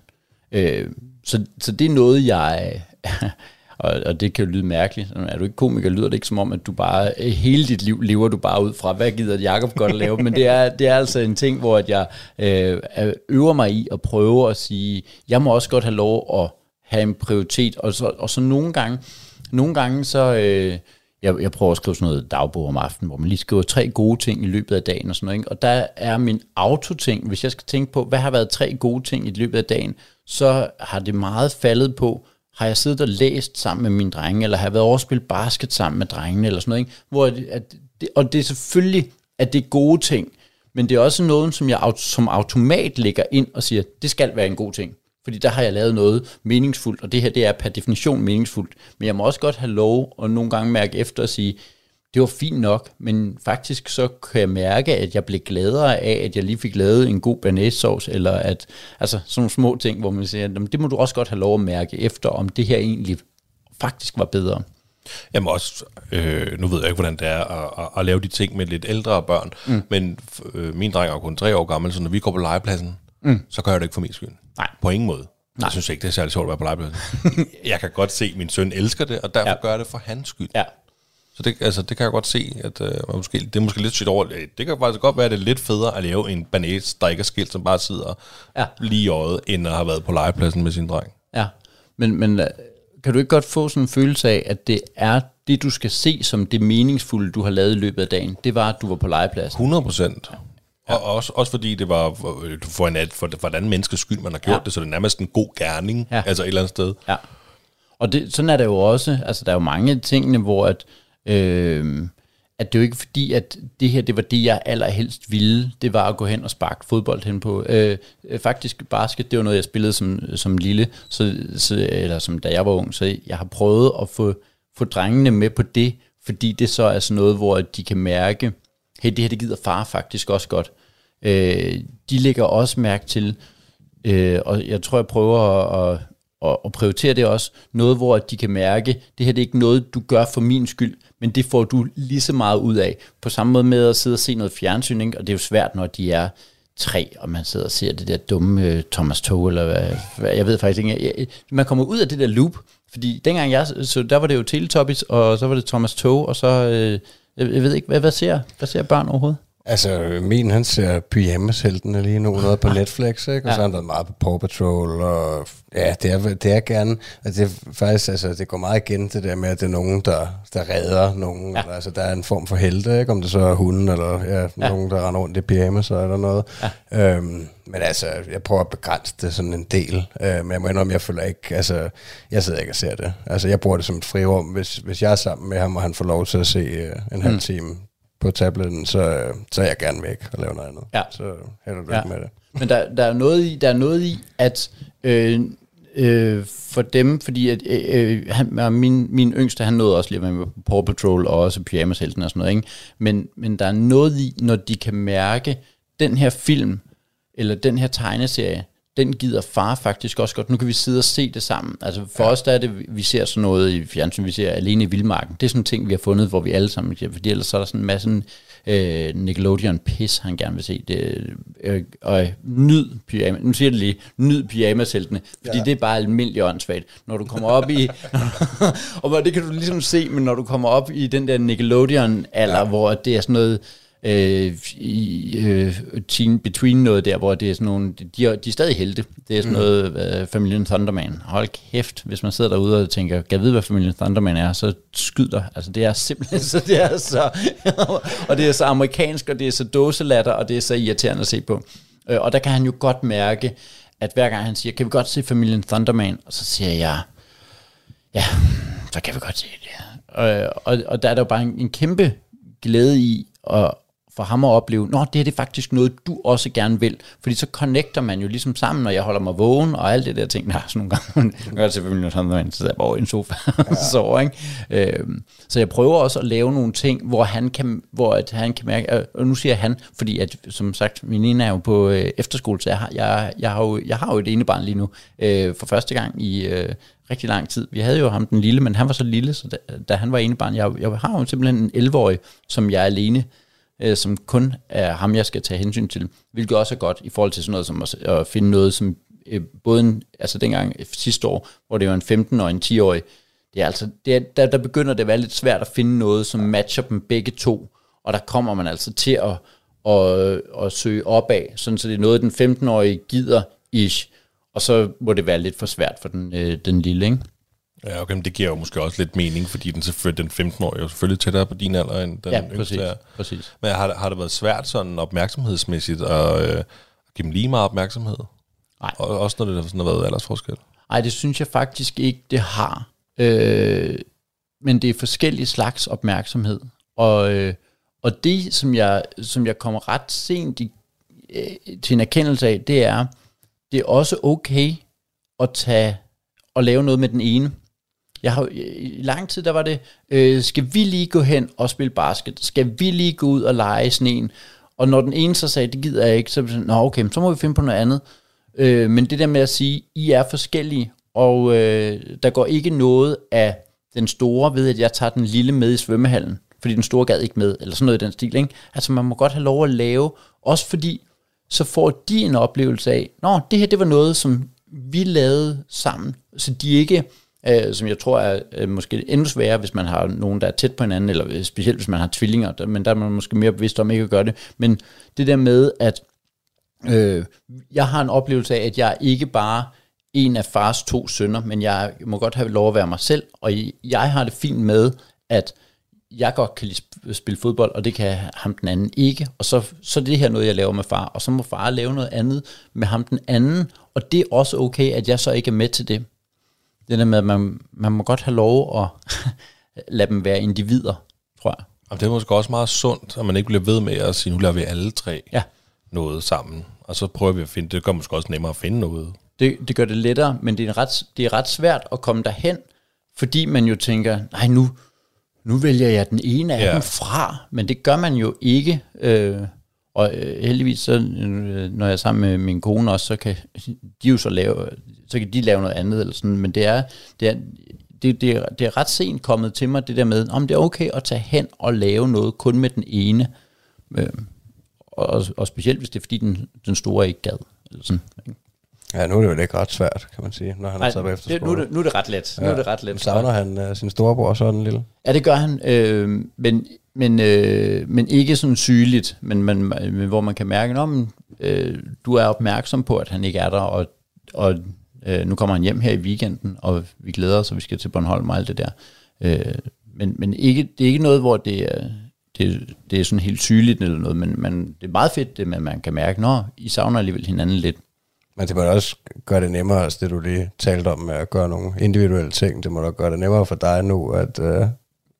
Øh, så, så det er noget, jeg... [LAUGHS] og, og det kan jo lyde mærkeligt. Er du ikke komiker, lyder det ikke som om, at du bare øh, hele dit liv lever du bare ud fra, hvad gider Jacob godt at lave? Men det er, det er altså en ting, hvor at jeg øh, øver mig i at prøve at sige, jeg må også godt have lov at have en prioritet. Og så, og så nogle gange, nogle gange så... Øh, jeg, jeg prøver at skrive sådan noget dagbog om aftenen, hvor man lige skriver tre gode ting i løbet af dagen og sådan noget. Ikke? Og der er min autoting, hvis jeg skal tænke på, hvad har været tre gode ting i løbet af dagen, så har det meget faldet på, har jeg siddet og læst sammen med mine drenge, eller har jeg været over spille basket sammen med drengene, eller sådan noget. Ikke? Hvor at, at det, og det er selvfølgelig, at det er gode ting, men det er også noget, som jeg som automat lægger ind og siger, det skal være en god ting. Fordi der har jeg lavet noget meningsfuldt, og det her det er per definition meningsfuldt. Men jeg må også godt have lov at nogle gange mærke efter og sige, det var fint nok, men faktisk så kan jeg mærke, at jeg blev gladere af, at jeg lige fik lavet en god banæssauce, eller at, altså sådan nogle små ting, hvor man siger, "Jamen, det må du også godt have lov at mærke efter, om det her egentlig faktisk var bedre. Jamen også, øh, nu ved jeg ikke, hvordan det er at, at, at lave de ting med lidt ældre børn, mm. men øh, min dreng er kun tre år gammel, så når vi går på legepladsen, mm. så gør jeg det ikke for min skyld. Nej. På ingen måde. Nej. Jeg synes ikke, det er særlig sjovt at være på legepladsen. jeg kan godt se, at min søn elsker det, og derfor. Ja. gør jeg det for hans skyld. Ja, Så det, altså, det kan jeg godt se, at øh, man måske, det er måske lidt shit over. øh, Det kan faktisk godt være, at det er lidt federe at lave en banæs, der ikke er skilt, som bare sidder Ja. lige i øjet, end at have været på legepladsen med sin dreng. ja. Men, men øh, kan du ikke godt få sådan en følelse af, at det er det, du skal se som det meningsfulde, du har lavet i løbet af dagen? Det var, at du var på legepladsen. 100 procent. Ja. Og også, også fordi det var øh, for en for, for andet menneskes skyld, man har gjort Ja. det, så det er nærmest en god gerning, Ja. ja. altså et eller andet sted. Ja. Og det, sådan er der jo også, altså der er jo mange af tingene, hvor at, øh, Øh, at det er jo ikke fordi, at det her, det var det, jeg allerhelst ville, det var at gå hen og sparke fodbold hen på. Øh, øh, faktisk basket, det var noget, jeg spillede som, som lille, så, så, eller som da jeg var ung, så jeg har prøvet at få, få drengene med på det, fordi det så er sådan noget, hvor de kan mærke, hey, det her, det gider far faktisk også godt. Øh, de lægger også mærke til, øh, og jeg tror, jeg prøver at, at, og, og prioritere det også, noget, hvor de kan mærke, det her det er ikke noget, du gør for min skyld, men det får du lige så meget ud af. På samme måde med at sidde og se noget fjernsyn, ikke? og det er jo svært, når de er tre, og man sidder og ser det der dumme øh, Thomas Tog, eller hvad, hvad, jeg ved faktisk ikke. Jeg, man kommer ud af det der loop, fordi dengang jeg, så der var det jo Teletubbies, og så var det Thomas Tog, og så, øh, jeg, jeg ved ikke, hvad, hvad, ser, hvad ser børn overhovedet? Altså, min han ser pyjamasheltene lige nu, noget på [LAUGHS] Netflix, ikke? Og ja. så har han været meget på Paw Patrol, og ja, det er, det er gerne, altså det er faktisk, altså, det går meget igen, det der med, at det er nogen, der, der redder nogen, Ja. ja. altså der er en form for helte, ikke? Om det så er hunden, eller ja, ja. nogen, der render rundt i pyjamas, eller noget. Ja. Øhm, men altså, jeg prøver at begrænse det sådan en del, øh, men jeg må indrømme, jeg føler ikke, altså, jeg sidder ikke og ser det. Altså, jeg bruger det som et frirum, hvis, hvis jeg er sammen med ham, og han får lov til at se øh, en halv time på tabletten, så, så er jeg gerne væk og lave noget andet. Ja. Så held og lykke Ja. med det. Men der, der, er noget i, der er noget i, at øh, øh, for dem, fordi at, øh, øh, han, min, min yngste, han nåede også lige med på Paw Patrol og også Pyjamashelten og sådan noget, ikke? Men, men der er noget i, når de kan mærke, den her film, eller den her tegneserie, den gider far faktisk også godt. Nu kan vi sidde og se det sammen. Altså for ja. os, der er det, vi ser sådan noget i fjernsyn, vi ser alene i Vildmarken. Det er sådan ting, vi har fundet, hvor vi alle sammen siger, fordi ellers så er der sådan en masse øh, Nickelodeon-pis, han gerne vil se. Det, øh, og nyd pyjama, nu siger det lige, nyd pyjamasheltene, fordi ja. det er bare almindeligt åndssvagt. Når du kommer op i, [LAUGHS] og det kan du ligesom se, men når du kommer op i den der Nickelodeon-alder, ja. hvor det er sådan noget, øh, i, øh, teen between noget der, hvor det er sådan nogle, de er, de er stadig helte. Det er sådan mm. noget, øh, familien Thunderman. Hold kæft, hvis man sidder derude og tænker, kan jeg vide, hvad familien Thunderman er, så skyd dig. Altså det er simpelthen, [LAUGHS] så det er så, [LAUGHS] og det er så amerikansk, og det er så dåselatter, og det er så irriterende at se på. Øh, og der kan han jo godt mærke, at hver gang han siger, kan vi godt se familien Thunderman, og så siger jeg, ja, så kan vi godt se det. Øh, og, og der er der jo bare en, en kæmpe glæde i at for ham at opleve, nå, det her det er faktisk noget, du også gerne vil. Fordi så connecter man jo ligesom sammen, når jeg holder mig vågen, og alt det der ting. Nej, sådan nogle gange, [LAUGHS] jeg gør selvfølgelig sådan, når man sidder bare over i en sofa [LAUGHS] og sover, ikke? Øhm, så jeg prøver også at lave nogle ting, hvor han kan, hvor at han kan mærke, og nu siger han, fordi at, som sagt, min ene er jo på øh, efterskole, så jeg har, jeg, jeg, har jo, jeg har jo et ene barn lige nu, øh, for første gang i øh, rigtig lang tid. Vi havde jo ham den lille, men han var så lille, så da, da han var ene barn, jeg, jeg har jo simpelthen en 11-årig, som jeg er alene øh, som kun er ham, jeg skal tage hensyn til, hvilket også er godt i forhold til sådan noget som at, at finde noget, som øh, både en, altså dengang øh, sidste år, hvor det var en 15 og en 10-årig, det er altså, det er, der, der begynder det at være lidt svært at finde noget, som matcher dem begge to, og der kommer man altså til at, at, øh, at søge opad, sådan så det er noget, den 15-årige gider ish, og så må det være lidt for svært for den, øh, den lille, ikke? Ja, okay, men det giver jo måske også lidt mening, fordi den, selvfølgelig, den 15-årige er jo selvfølgelig tættere på din alder, end den Ja, yngste præcis, er. præcis. Men har, har det været svært sådan opmærksomhedsmæssigt at, øh, give dem lige meget opmærksomhed? Nej. Og også når det sådan har været aldersforskel? Nej, det synes jeg faktisk ikke, det har. Øh, men det er forskellige slags opmærksomhed. Og, øh, og det, som jeg, som jeg kommer ret sent i, øh, til en erkendelse af, det er, det er også okay at tage og lave noget med den ene. Jeg har, I lang tid, der var det, øh, skal vi lige gå hen og spille basket? Skal vi lige gå ud og lege i sneen? Og når den ene så sagde, det gider jeg ikke, så sådan, Nå, okay, så må vi finde på noget andet. Øh, men det der med at sige, I er forskellige, og øh, der går ikke noget af den store ved, at jeg tager den lille med i svømmehallen, fordi den store gad ikke med, eller sådan noget i den stil. Ikke? Altså man må godt have lov at lave, også fordi så får de en oplevelse af, nå, det her det var noget, som vi lavede sammen, så de ikke, øh, som jeg tror er øh, måske endnu sværere, hvis man har nogen, der er tæt på hinanden, eller øh, specielt hvis man har tvillinger, der, men der er man måske mere bevidst om ikke at gøre det. Men det der med, at øh, jeg har en oplevelse af, at jeg ikke bare en af fars to sønner, men jeg må godt have lov at være mig selv, og jeg har det fint med, at jeg godt kan lide spille fodbold, og det kan ham den anden ikke, og så, så er det her noget, jeg laver med far, og så må far lave noget andet med ham den anden, og det er også okay, at jeg så ikke er med til det. Det der med, at man, man må godt have lov at [LAUGHS] lade dem være individer, tror jeg. Og det er måske også meget sundt, at man ikke bliver ved med at sige, nu laver vi alle tre ja. noget sammen, og så prøver vi at finde, det gør måske også nemmere at finde noget. Det, det gør det lettere, men det er, ret, det er ret svært at komme derhen, fordi man jo tænker, nej nu, nu vælger jeg den ene af ja. dem fra, men det gør man jo ikke. Øh, og øh, heldigvis, så, øh, når jeg er sammen med min kone også, så kan de jo så lave, så kan de lave noget andet, eller sådan, men det er, det er, det, det, er, det er ret sent kommet til mig, det der med, om det er okay at tage hen og lave noget kun med den ene. Øh, og, og specielt hvis det er, fordi den, den store ikke gad. Eller sådan, ikke? Ja, nu er det jo ikke ret svært, kan man sige, når han er taget på efterskole. Det, nu, er det, nu er det ret let. Ja. Nu er det ret let. Savner han uh, sin storebror sådan lille? Ja, det gør han, øh, men, men, øh, men ikke sådan sygeligt, men, men, men hvor man kan mærke, at øh, du er opmærksom på, at han ikke er der, og, og øh, nu kommer han hjem her i weekenden, og vi glæder os, og vi skal til Bornholm og alt det der. Øh, men men ikke, det er ikke noget, hvor det er, det, det er sådan helt sygeligt eller noget, men man, det er meget fedt, det, at man kan mærke, at I savner alligevel hinanden lidt. Men det må også gøre det nemmere, altså det du lige talte om med at gøre nogle individuelle ting, det må da gøre det nemmere for dig nu, at, uh,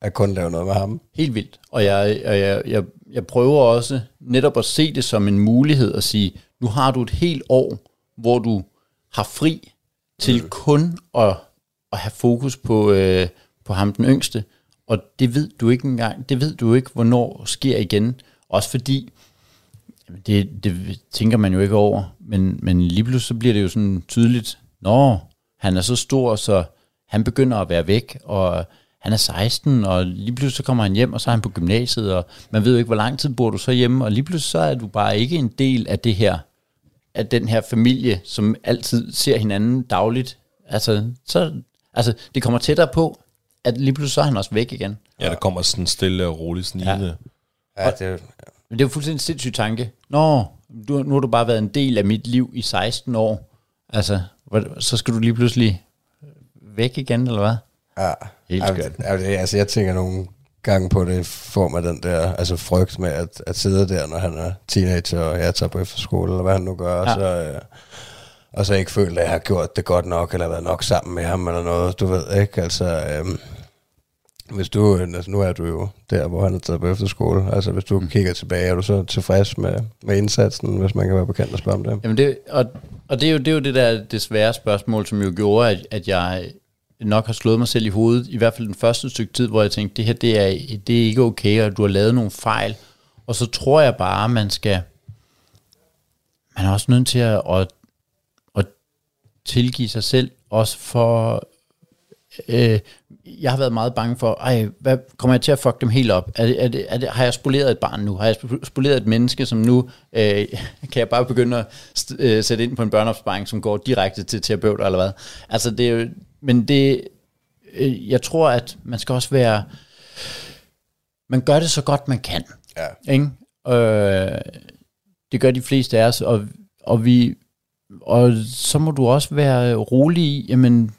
at kun lave noget med ham. Helt vildt. Og jeg, og jeg, jeg, jeg prøver også netop at se det som en mulighed at sige, nu har du et helt år, hvor du har fri til mm. kun at, at have fokus på, øh, på ham den yngste. Og det ved du ikke engang, det ved du ikke, hvornår sker igen. Også fordi, det, det tænker man jo ikke over, men, men lige pludselig så bliver det jo sådan tydeligt, nå, han er så stor, så han begynder at være væk, og han er 16, og lige pludselig så kommer han hjem, og så er han på gymnasiet, og man ved jo ikke, hvor lang tid bor du så hjemme, og lige pludselig så er du bare ikke en del af det her, af den her familie, som altid ser hinanden dagligt. Altså, så, altså det kommer tættere på, at lige pludselig så er han også væk igen. Ja, der kommer sådan stille og roligt snigende. Ja. Ja, det, men det er jo fuldstændig en sindssyg tanke. Nå, du, nu har du bare været en del af mit liv i 16 år. Altså, så skal du lige pludselig væk igen, eller hvad? Ja, Helt skørt. Altså, jeg tænker nogle gange på det form af den der altså frygt med at, at sidde der, når han er teenager, og jeg tager på efterskole, eller hvad han nu gør, ja. og så... Øh, og så ikke følt, at jeg har gjort det godt nok, eller været nok sammen med ham, eller noget, du ved ikke, altså, øhm, hvis du, altså nu er du jo der, hvor han er taget på efterskole, altså hvis du mm. kigger tilbage, er du så tilfreds med, med indsatsen, hvis man kan være bekendt og spørge om det? Jamen det, og, og det er jo det, er jo det der det svære spørgsmål, som jo gjorde, at, at jeg nok har slået mig selv i hovedet, i hvert fald den første stykke tid, hvor jeg tænkte, det her det er, det er ikke okay, og du har lavet nogle fejl. Og så tror jeg bare, man skal, man er også nødt til at, at, at tilgive sig selv, også for, øh, jeg har været meget bange for, ej, hvad, kommer jeg til at fuck dem helt op? Er det, er det, er det, har jeg spoleret et barn nu? Har jeg spoleret et menneske, som nu øh, [LAUGHS] kan jeg bare begynde at øh, sætte ind på en børneopsparing, som går direkte til terapeuter eller hvad? Altså det er jo, men det, øh, jeg tror, at man skal også være, man gør det så godt man kan. Ja. Ikke? Øh, det gør de fleste af os, og, og vi, og så må du også være rolig i, jamen,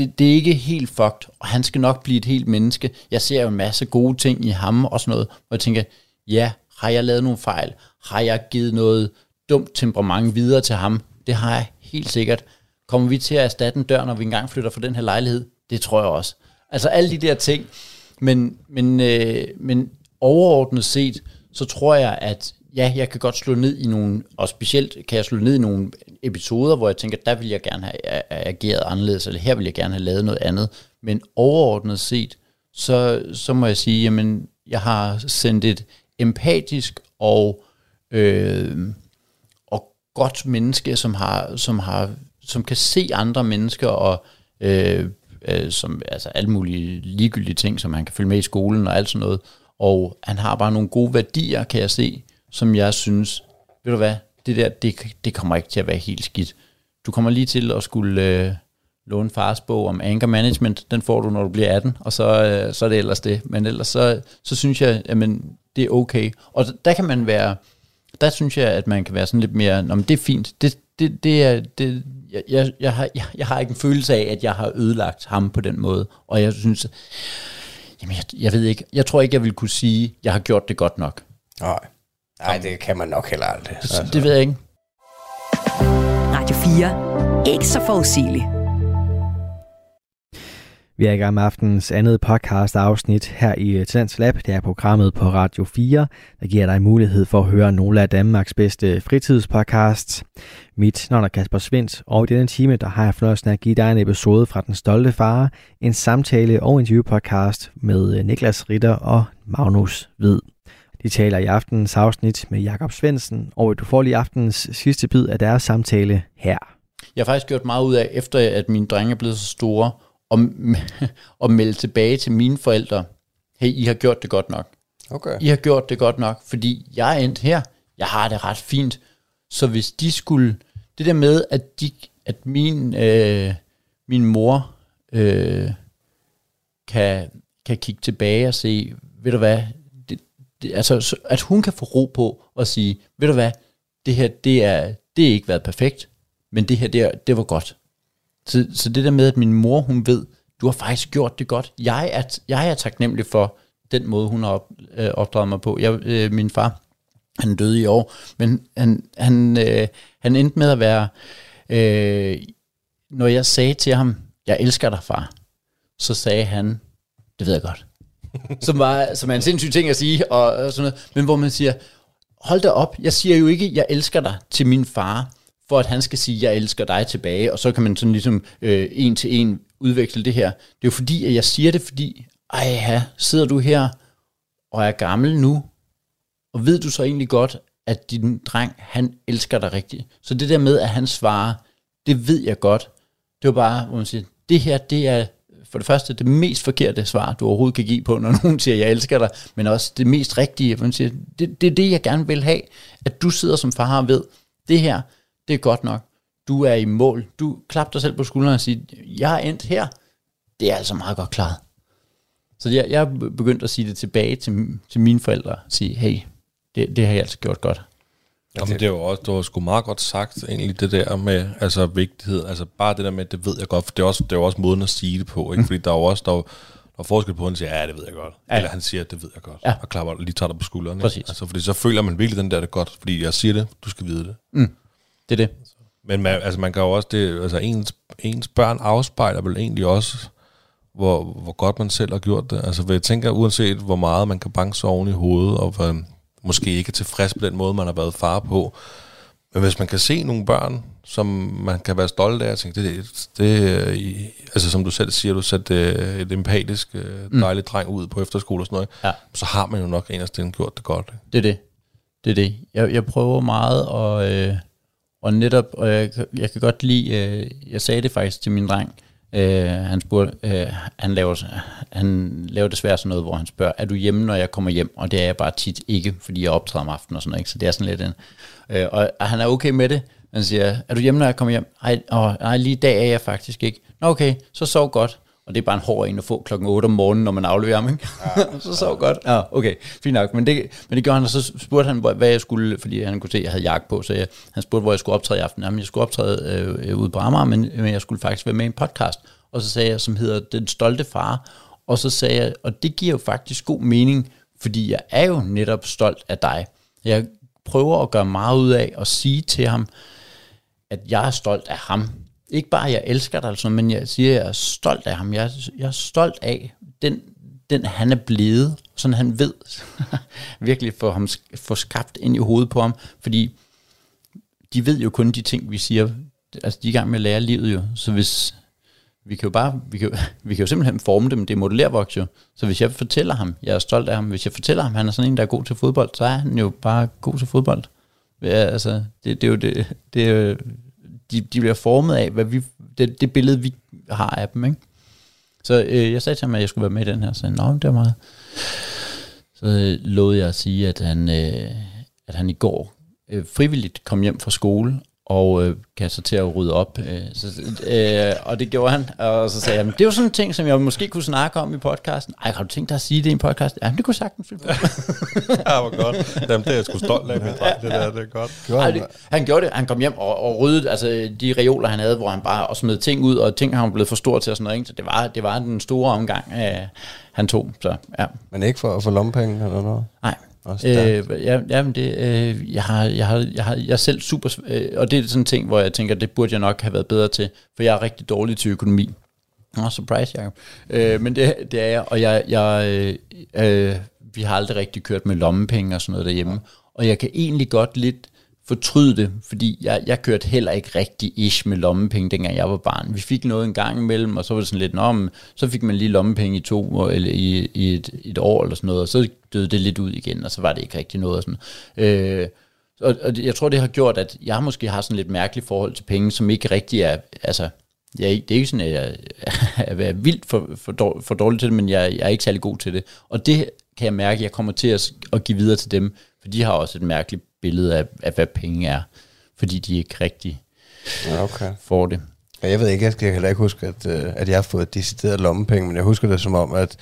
det, det er ikke helt fucked, og han skal nok blive et helt menneske. Jeg ser jo en masse gode ting i ham og sådan noget, og jeg tænker, ja, har jeg lavet nogle fejl? Har jeg givet noget dumt temperament videre til ham? Det har jeg helt sikkert. Kommer vi til at erstatte en dør, når vi engang flytter fra den her lejlighed? Det tror jeg også. Altså alle de der ting. Men, men, øh, men overordnet set, så tror jeg, at ja, jeg kan godt slå ned i nogle, og specielt kan jeg slå ned i nogle episoder, hvor jeg tænker, der vil jeg gerne have ageret anderledes, eller her vil jeg gerne have lavet noget andet. Men overordnet set, så, så må jeg sige, jamen, jeg har sendt et empatisk og, øh, og godt menneske, som har, som har som kan se andre mennesker og øh, øh, som altså alle mulige ligegyldige ting, som han kan følge med i skolen og alt sådan noget. Og han har bare nogle gode værdier, kan jeg se, som jeg synes, ved du hvad, det der, det, det kommer ikke til at være helt skidt. Du kommer lige til at skulle øh, låne fars bog om anger management, den får du, når du bliver 18, og så, øh, så er det ellers det. Men ellers så, så synes jeg, jamen, det er okay. Og der kan man være, der synes jeg, at man kan være sådan lidt mere, Nå, men det er fint, det, det, det er, det, jeg, jeg, jeg, har, jeg, jeg har ikke en følelse af, at jeg har ødelagt ham på den måde, og jeg synes, jamen jeg, jeg ved ikke, jeg tror ikke, jeg vil kunne sige, at jeg har gjort det godt nok. Nej. Nej, det kan man nok heller aldrig. Altså. Det ved jeg ikke. Radio 4. Ikke så forudsigeligt. Vi er i gang med aftens andet podcast afsnit her i Talents Lab. Det er programmet på Radio 4, der giver dig mulighed for at høre nogle af Danmarks bedste fritidspodcasts. Mit navn er Kasper Svendt, og i denne time der har jeg fornøjelsen at give dig en episode fra Den Stolte Far, en samtale- og interviewpodcast med Niklas Ritter og Magnus Hvid. De taler i aftenens afsnit med Jakob Svendsen, og du får lige aftens sidste bid af deres samtale her. Jeg har faktisk gjort meget ud af, efter at mine drenge er blevet så store, og, [LAUGHS] og melde tilbage til mine forældre, hey, I har gjort det godt nok. Okay. I har gjort det godt nok, fordi jeg er endt her, jeg har det ret fint. Så hvis de skulle, det der med, at, de, at min, øh, min mor øh, kan, kan kigge tilbage og se, ved du hvad, det, altså, at hun kan få ro på og sige, ved du hvad, det her, det er, det er ikke været perfekt, men det her, det, er, det var godt. Så, så det der med, at min mor, hun ved, du har faktisk gjort det godt. Jeg er, jeg er taknemmelig for den måde, hun har op, øh, opdraget mig på. Jeg, øh, min far, han døde i år, men han, han, øh, han endte med at være, øh, når jeg sagde til ham, jeg elsker dig, far, så sagde han, det ved jeg godt som, var, som er en sindssyg ting at sige, og, og sådan noget, men hvor man siger, hold da op, jeg siger jo ikke, jeg elsker dig til min far, for at han skal sige, jeg elsker dig tilbage, og så kan man sådan ligesom øh, en til en udveksle det her. Det er jo fordi, at jeg siger det, fordi, ej ja, sidder du her og er gammel nu, og ved du så egentlig godt, at din dreng, han elsker dig rigtigt. Så det der med, at han svarer, det ved jeg godt. Det var bare, hvor man siger, det her, det er for det første det mest forkerte svar, du overhovedet kan give på, når [LAUGHS] nogen siger, jeg elsker dig, men også det mest rigtige. for man siger, det, det er det, jeg gerne vil have, at du sidder som far og ved, det her, det er godt nok. Du er i mål. Du klapper dig selv på skulderen og siger, jeg er endt her. Det er altså meget godt klaret. Så jeg, jeg er begyndt at sige det tilbage til, til mine forældre. Sige, hey, det, det har jeg altså gjort godt. Jamen, det er jo også, det var sgu meget godt sagt, egentlig, det der med altså, vigtighed. Altså, bare det der med, det ved jeg godt, for det er, også, det er også måden at sige det på, ikke? Mm. Fordi der er jo også, der er, der er forskel på, at han siger, ja, det ved jeg godt. Ja. Eller han siger, det ved jeg godt. Ja. Og klapper lige tager dig på skulderen. Præcis. Altså, fordi så føler man virkelig den der, det er godt, fordi jeg siger det, du skal vide det. Mm. Det er det. Men man, altså, man kan jo også, det, altså ens, ens børn afspejler vel egentlig også, hvor, hvor godt man selv har gjort det. Altså, jeg tænker, uanset hvor meget man kan banke sig oven i hovedet, og hvor, måske ikke er tilfreds på den måde, man har været far på, men hvis man kan se nogle børn, som man kan være stolt af, og tænke, det, det, det altså som du selv siger, du satte øh, et empatisk, øh, mm. dejligt dreng ud på efterskole og sådan noget, ja. så har man jo nok en af gjort det godt. Det er det. Det er det. Jeg, jeg prøver meget at, øh, og netop, og jeg, jeg kan godt lide, øh, jeg sagde det faktisk til min dreng, øh, Øh, han spurgte, øh, han, laver, han laver desværre sådan noget, hvor han spørger, er du hjemme, når jeg kommer hjem? Og det er jeg bare tit ikke, fordi jeg optræder om aftenen og sådan noget, ikke? så det er sådan lidt en, øh, og, han er okay med det, han siger, er du hjemme, når jeg kommer hjem? Ej, åh, ej lige i dag er jeg faktisk ikke. Nå okay, så sov godt. Og det er bare en hård en at få klokken 8 om morgenen, når man afleverer ham, ikke? Ja, [LAUGHS] så sov godt. Ja, okay, fint nok. Men det, men det gjorde han, og så spurgte han, hvad jeg skulle, fordi han kunne se, at jeg havde jagt på, så jeg, han spurgte, hvor jeg skulle optræde i aften. Jamen, jeg skulle optræde øh, ude på Amager, men, men jeg skulle faktisk være med i en podcast. Og så sagde jeg, som hedder Den Stolte Far. Og så sagde jeg, og det giver jo faktisk god mening, fordi jeg er jo netop stolt af dig. Jeg prøver at gøre meget ud af at sige til ham, at jeg er stolt af ham ikke bare, at jeg elsker dig, altså, men jeg siger, at jeg er stolt af ham. Jeg, jeg er stolt af den, den han er blevet, sådan han ved, [LAUGHS] virkelig få, ham, få skabt ind i hovedet på ham, fordi de ved jo kun de ting, vi siger, altså de er i gang med at lære livet jo, så hvis, vi kan jo bare, vi kan, [LAUGHS] vi kan jo simpelthen forme dem, det er modellervoks jo, så hvis jeg fortæller ham, jeg er stolt af ham, hvis jeg fortæller ham, han er sådan en, der er god til fodbold, så er han jo bare god til fodbold. Ja, altså, det, det er jo det, det er jo, de, de bliver formet af, hvad vi, det, det billede, vi har af dem, ikke? Så øh, jeg sagde til ham, at jeg skulle være med i den her, så nå, det var meget. Så øh, lovede jeg at sige, at han, øh, at han i går øh, frivilligt kom hjem fra skole, og øh, kan så til at rydde op. Øh, så, øh, og det gjorde han, og så sagde jeg, det er jo sådan en ting, som jeg måske kunne snakke om i podcasten. Ej, har du tænkt dig at sige det i en podcast? Ja, det kunne sagtens finde på. [LAUGHS] ja, hvor godt. Jamen, det er jeg sgu stolt af, min dreng, det der, det er godt. Ej, det, han gjorde det, han kom hjem og, og ryddede altså, de reoler, han havde, hvor han bare og smed ting ud, og ting har han blevet for stor til og sådan noget, ikke? så det var, det var den store omgang, øh, han tog. Så, ja. Men ikke for at få lommepenge eller noget? Nej. Øh, ja, ja, men det, øh, jeg, har, jeg, har, jeg, har, jeg er selv super, øh, og det er sådan en ting, hvor jeg tænker, det burde jeg nok have været bedre til, for jeg er rigtig dårlig til økonomi. Åh, oh, surprise, Jacob. Øh, men det, det er jeg, og jeg, jeg øh, øh, vi har aldrig rigtig kørt med lommepenge og sådan noget derhjemme, og jeg kan egentlig godt lidt fortryde det, fordi jeg, jeg kørte heller ikke rigtig ish med lommepenge, dengang jeg var barn. Vi fik noget en gang imellem, og så var det sådan lidt, Nå, men, så fik man lige lommepenge i to, eller i, i et, et år eller sådan noget, og så døde det lidt ud igen, og så var det ikke rigtig noget. Og sådan. Øh, og, og jeg tror, det har gjort, at jeg måske har sådan lidt mærkeligt forhold til penge, som ikke rigtig er, altså, jeg, det er ikke sådan, at jeg [LAUGHS] er vildt for, for, dårlig, for dårlig til det, men jeg, jeg er ikke særlig god til det. Og det kan jeg mærke, at jeg kommer til at, at give videre til dem, for de har også et mærkeligt billede af, af hvad penge er, fordi de ikke rigtig ja, okay. får det. Ja, jeg ved ikke, jeg kan heller ikke huske, at, øh, at jeg har fået decideret lommepenge, men jeg husker det som om, at,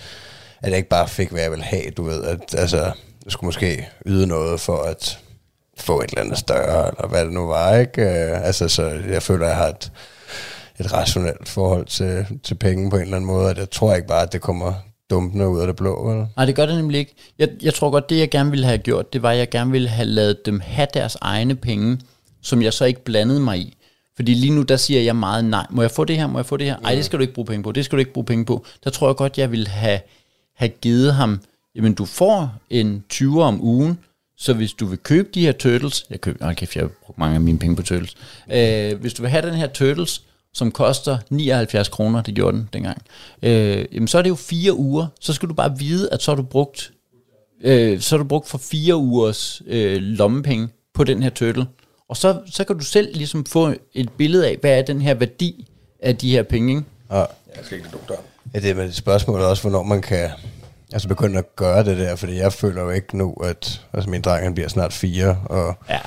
at jeg ikke bare fik, hvad jeg ville have, du ved, at altså, jeg skulle måske yde noget for at få et eller andet større, eller hvad det nu var, ikke? Øh, altså, så jeg føler, at jeg har et, et rationelt forhold til, til penge på en eller anden måde, at jeg tror ikke bare, at det kommer dumpende ud af det blå, eller? Nej, det gør det nemlig ikke. Jeg, jeg tror godt, det jeg gerne ville have gjort, det var, at jeg gerne ville have lavet dem have deres egne penge, som jeg så ikke blandede mig i. Fordi lige nu, der siger jeg meget nej. Må jeg få det her? Må jeg få det her? Nej, det skal du ikke bruge penge på. Det skal du ikke bruge penge på. Der tror jeg godt, jeg ville have, have givet ham, jamen du får en 20 om ugen, så hvis du vil købe de her turtles, jeg køber, okay, jeg har brugt mange af mine penge på turtles, øh, hvis du vil have den her turtles, som koster 79 kroner, det gjorde den dengang, øh, jamen så er det jo fire uger, så skal du bare vide, at så har du brugt, øh, så har du brugt for fire ugers øh, lommepenge på den her turtle, og så, så kan du selv ligesom få et billede af, hvad er den her værdi af de her penge, ikke? Ja. Jeg skal ikke det Ja, det er med spørgsmålet også, hvornår man kan altså begynde at gøre det der, fordi jeg føler jo ikke nu, at altså min dreng han bliver snart fire, og ja.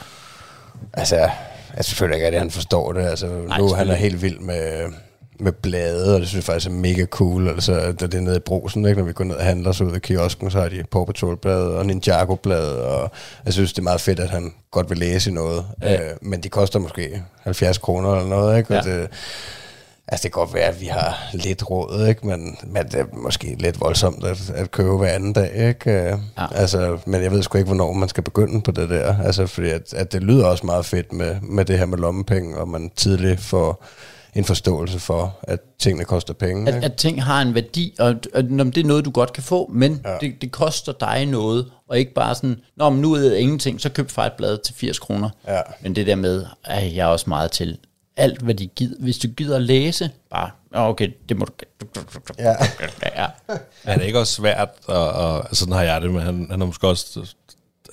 altså jeg selvfølgelig ikke, at han forstår det. Altså, Nej, nu han er helt vild med, med blade, og det synes jeg faktisk er mega cool. Altså, da det er nede i brosen, ikke? når vi går ned og handler så ud af kiosken, så har de Paw patrol blade og Ninjago-blade, og jeg synes, det er meget fedt, at han godt vil læse noget. Ja. Øh, men de koster måske 70 kroner eller noget, ikke? Og ja. det, Altså det kan godt være, at vi har lidt råd, ikke? Men, men det er måske lidt voldsomt at, at købe hver anden dag. Ikke? Ja. Altså, men jeg ved sgu ikke, hvornår man skal begynde på det der. Altså, fordi at, at det lyder også meget fedt med, med det her med lommepenge, og man tidligt får en forståelse for, at tingene koster penge. At, at ting har en værdi, og, og det er noget, du godt kan få, men ja. det, det koster dig noget, og ikke bare sådan, Nå, men nu er det ingenting, så køb blad til 80 kroner. Ja. Men det der med, at jeg er også meget til, alt, hvad de gider. Hvis du gider at læse, bare, okay, det må du... Ja. ja. [LAUGHS] Er det ikke også svært, og, og altså, sådan har jeg det, men han, han er måske også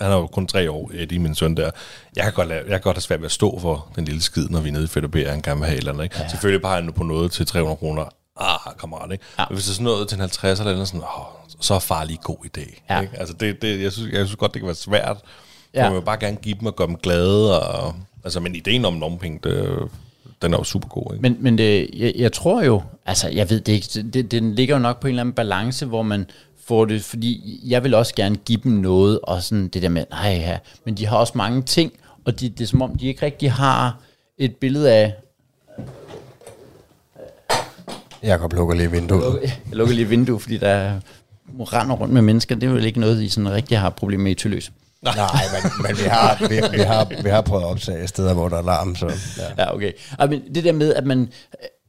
han er jo kun tre år, i min søn der. Jeg kan, godt lade, jeg kan godt have svært ved at stå for den lille skid, når vi er nede i Fedt og han gerne vil have eller andet. Ikke? Ja. Selvfølgelig bare han på noget til 300 kroner. Ah, kammerat, ikke? Ja. Men hvis det er sådan noget til en 50 eller andet, sådan, åh, så er far lige god idé. Ja. Ikke? Altså, det, det, jeg, synes, jeg synes godt, det kan være svært. Ja. Man vil bare gerne give dem og gøre dem glade. Og, altså, men ideen om lommepenge, det, den er jo super god. Ikke? Men, men det, jeg, jeg tror jo, altså jeg ved det ikke, det, den ligger jo nok på en eller anden balance, hvor man får det, fordi jeg vil også gerne give dem noget, og sådan det der med, nej ja, men de har også mange ting, og de, det er som om, de ikke rigtig har et billede af... Jakob lukker lige vinduet. Jeg lukker, jeg lukker lige vinduet, fordi der render rundt med mennesker, det er jo ikke noget, I sådan rigtig har problemer med i Tølløs. Nej, men, men vi, har, vi, vi, har, vi har prøvet at optage steder, hvor der er larm. Så, ja. ja, okay. Og, men det der med, at man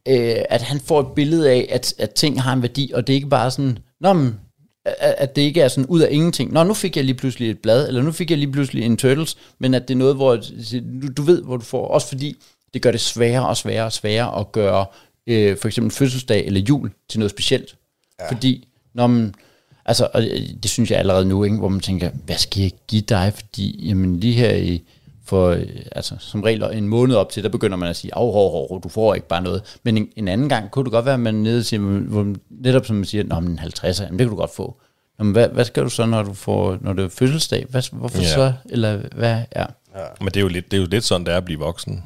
øh, at han får et billede af, at, at ting har en værdi, og det er ikke bare sådan, Nå, men, at, at det ikke er sådan ud af ingenting. Nå, nu fik jeg lige pludselig et blad, eller nu fik jeg lige pludselig en Turtles, men at det er noget, hvor du, du ved, hvor du får, også fordi det gør det sværere og sværere og sværere at gøre øh, for eksempel fødselsdag eller jul til noget specielt. Ja. Fordi, når man, altså, og det det synes jeg allerede nu, ikke, hvor man tænker, hvad skal jeg give dig? Fordi, jamen lige her i, for, øh, altså som regel en måned op til, der begynder man at sige, au, hov, hov, du får ikke bare noget. Men en, en anden gang kunne det godt være, at man nede siger, hvor, netop som man siger, nå, men 50'er, jamen det kan du godt få. Nå, men hvad, hvad skal du så, når du får, når det er fødselsdag? Hvad, hvorfor Ja. så? Eller hvad? Ja. Men det er, jo lidt, det er jo lidt sådan, det er at blive voksen.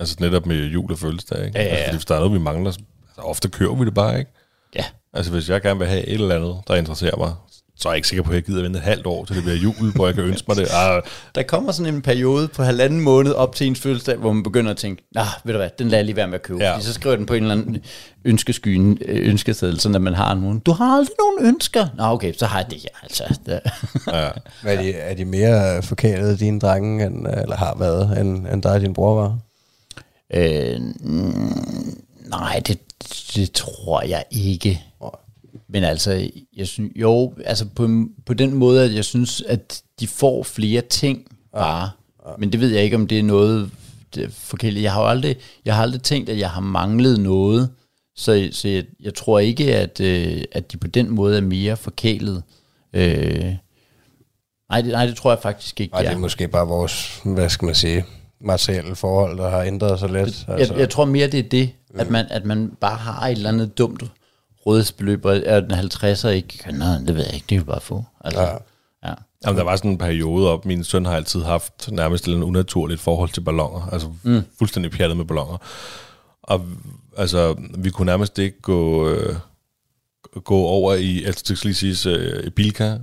Altså netop med jul og fødselsdag, ikke? Ja, ja, ja. Altså, hvis der er noget, vi mangler, så altså, ofte kører vi det bare, ikke? Ja. Altså hvis jeg gerne vil have et eller andet, der interesserer mig, så er jeg ikke sikker på, at jeg gider vente et halvt år, til det bliver jul, hvor jeg kan ønske mig det. [LAUGHS] Ah, Der kommer sådan en periode på halvanden måned op til ens fødselsdag, hvor man begynder at tænke, nah, ved du hvad, den lader jeg lige være med at købe. Ja. Ja. Fordi så skriver den på en eller anden ønskeskyen, øh, ønskeseddel, sådan at man har nogen. Du har aldrig nogen ønsker. Nå okay, så har jeg det her. Altså, det. ja. [LAUGHS] Men er de, er de mere forkælede, dine drenge, end, eller har været, end, end dig og din bror var? øh, nej, det, det tror jeg ikke. Men altså, jeg synes, jo, altså på, på den måde, at jeg synes, at de får flere ting bare. Men det ved jeg ikke, om det er noget det er forkert. Jeg har jo aldrig, jeg har aldrig tænkt, at jeg har manglet noget. Så, så jeg, jeg tror ikke, at, øh, at de på den måde er mere forkælet. Øh, nej, det, nej, det tror jeg faktisk ikke, Nej, de det er måske bare vores, hvad skal man sige, materielle forhold, der har ændret sig lidt. Altså. Jeg, jeg tror mere, det er det, at man, at man bare har et eller andet dumt rådighedsbeløb, og at den 50'er ikke kan noget, det ved jeg ikke, det er jo bare få. Altså, Ja. ja. ja. Jamen, der var sådan en periode op, min søn har altid haft nærmest et andet unaturligt forhold til ballonger, altså mm. fuldstændig pjattet med ballonger. Og altså, vi kunne nærmest ikke gå, øh, gå over i, altså det skal lige siges, øh, Bilka,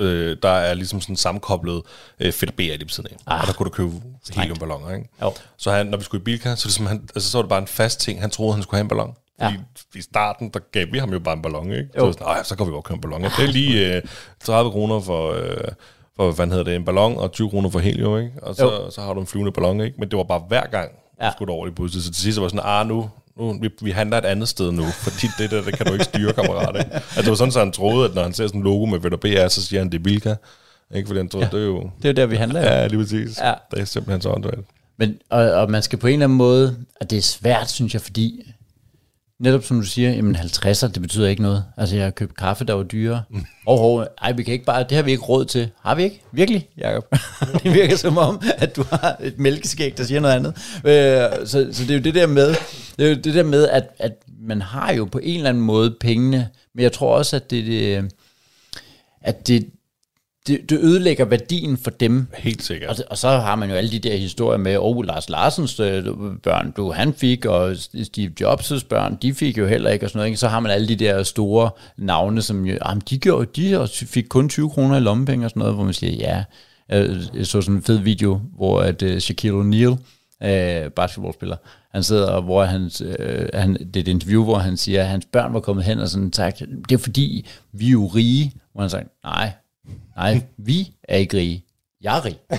øh, der er ligesom sådan sammenkoblet øh, fedt B lige siden af. Ah, og der kunne du købe heliumballoner, ikke? Jo. Så han, når vi skulle i Bilka, så, ligesom han, altså, så var det bare en fast ting. Han troede, han skulle have en ballon. Ja. i starten, der gav vi ham jo bare en ballon, ikke? Så, var det sådan, "Åh ja, så kan vi godt købe en ballon. Det er lige øh, 30 kroner for, øh, for, hvad hedder det, en ballon, og 20 kroner for helium, ikke? Og så, så har du en flyvende ballon, ikke? Men det var bare hver gang, ja. Ja. skulle over i budget. Så til sidst var sådan, ah, nu, nu vi, vi handler et andet sted nu, fordi det der, det kan du ikke styre, kammerat, ikke? Altså, det var sådan, så han troede, at når han ser sådan en logo med VDB, så siger han, det er Bilka. Ikke? Fordi han troede, ja. det er jo... Det er jo der, vi handler. Ja, lige præcis. Ja. Det er simpelthen så åndssvagt. Men, og, og man skal på en eller anden måde, og det er svært, synes jeg, fordi netop som du siger, jamen 50'er, det betyder ikke noget. Altså, jeg har købt kaffe, der var dyrere. Og oh, oh, ej, vi kan ikke bare, det har vi ikke råd til. Har vi ikke? Virkelig, Jacob? [LAUGHS] det virker som om, at du har et mælkeskæg, der siger noget andet. Øh, så, så det er jo det der med, det er jo det der med, at, at man har jo på en eller anden måde pengene, men jeg tror også, at det, det at det, det, det ødelægger værdien for dem, Helt sikkert. og, og så har man jo alle de der historier med, oh, Lars Larsens øh, børn, du, han fik, og Steve Jobs' børn, de fik jo heller ikke, og sådan noget. Ikke? Så har man alle de der store navne, som jo, jamen, de, gjorde, de fik kun 20 kroner i lommepenge og sådan noget, hvor man siger, ja, Øh, jeg så sådan en fed video, hvor at uh, Shaquille O'Neal, basketballspiller, han sidder, og hvor han, uh, han, det er et interview, hvor han siger, at hans børn var kommet hen og sådan sagt, det er fordi, vi er jo rige, hvor han sagde, nej, nej, vi er ikke rige, jeg er rig. [LAUGHS]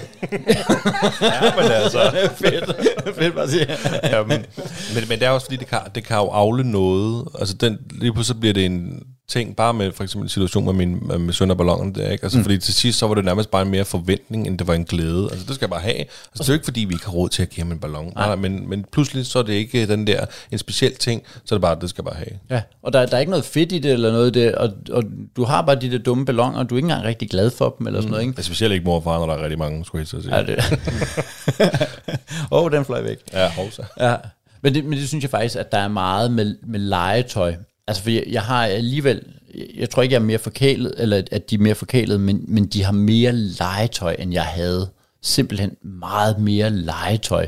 Ja, men altså... [LAUGHS] fedt. fedt bare at sige. ja, men, men, men det er også fordi, det kan, det kan jo afle noget. Altså, den, lige pludselig bliver det en ting, bare med for eksempel en situation med min med, søn og ballonen der, ikke? Altså, mm. fordi til sidst, så var det nærmest bare en mere forventning, end det var en glæde. Altså, det skal jeg bare have. Altså, det er jo ikke fordi, vi ikke har råd til at give ham en ballon. Nej. Nej, men, men pludselig, så er det ikke den der, en speciel ting, så er det bare, det skal bare have. Ja, og der, der er ikke noget fedt i det, eller noget i det, og, og du har bare de der dumme balloner, og du er ikke engang rigtig glad for dem, eller sådan noget, ikke? Altså, specielt ikke mor og far, når der er rigtig mange, skulle jeg sige. Ja, det. [LAUGHS] Åh, oh, den fløj væk. Ja, hovsa. Ja, men det, men det synes jeg faktisk, at der er meget med, med legetøj. Altså, for jeg, jeg har alligevel, jeg tror ikke, jeg er mere forkælet, eller at de er mere forkælet, men, men de har mere legetøj, end jeg havde. Simpelthen meget mere legetøj.